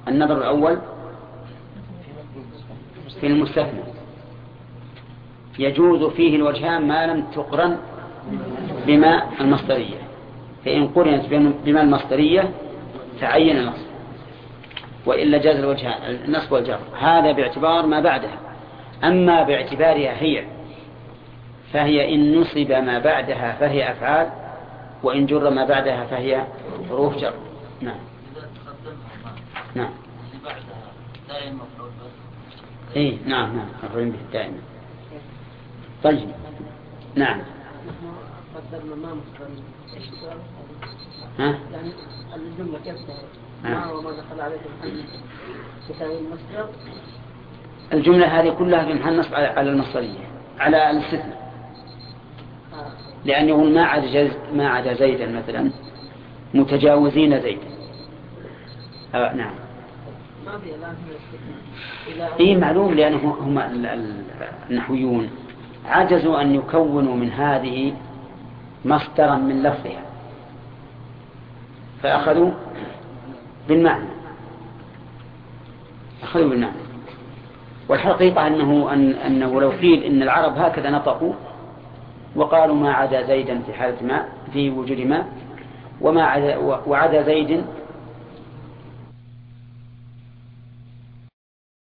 [SPEAKER 1] النظر الأول في المستثنى. يجوز فيه الوجهان ما لم تقرن بما المصدرية. فإن قرنت بما المصدرية تعين النصب وإلا جاز الوجهان النصب والجر. هذا باعتبار ما بعدها. أما باعتبارها هي فهي إن نصب ما بعدها فهي أفعال وإن جر ما بعدها فهي حروف جر. نعم. نعم. اي نعم نعم. مفعول به دائما طيب. نعم.
[SPEAKER 2] ما؟
[SPEAKER 1] ها؟
[SPEAKER 2] يعني الجملة كيف. ما وما دخل المصدر
[SPEAKER 1] الجملة هذه كلها في محل نصب على المصدرية على الاستثناء. لأن يقول ما عدا ما عدا زيدا مثلا. متجاوزين زيدا آه نعم.
[SPEAKER 2] ما في الآن استثناء إذا
[SPEAKER 1] اي معلوم لأنه هم ال- ال- النحويون. عجزوا أن يكونوا من هذه مصدرا من لفظها. فأخذوا بالمعنى. أخذوا بالمعنى. والحقيقة أنه أن أنه لو قيل إن العرب هكذا نطقوا وقالوا ما عدا زيدا في حالة ما في وجود ما وما عدا وعدا زيد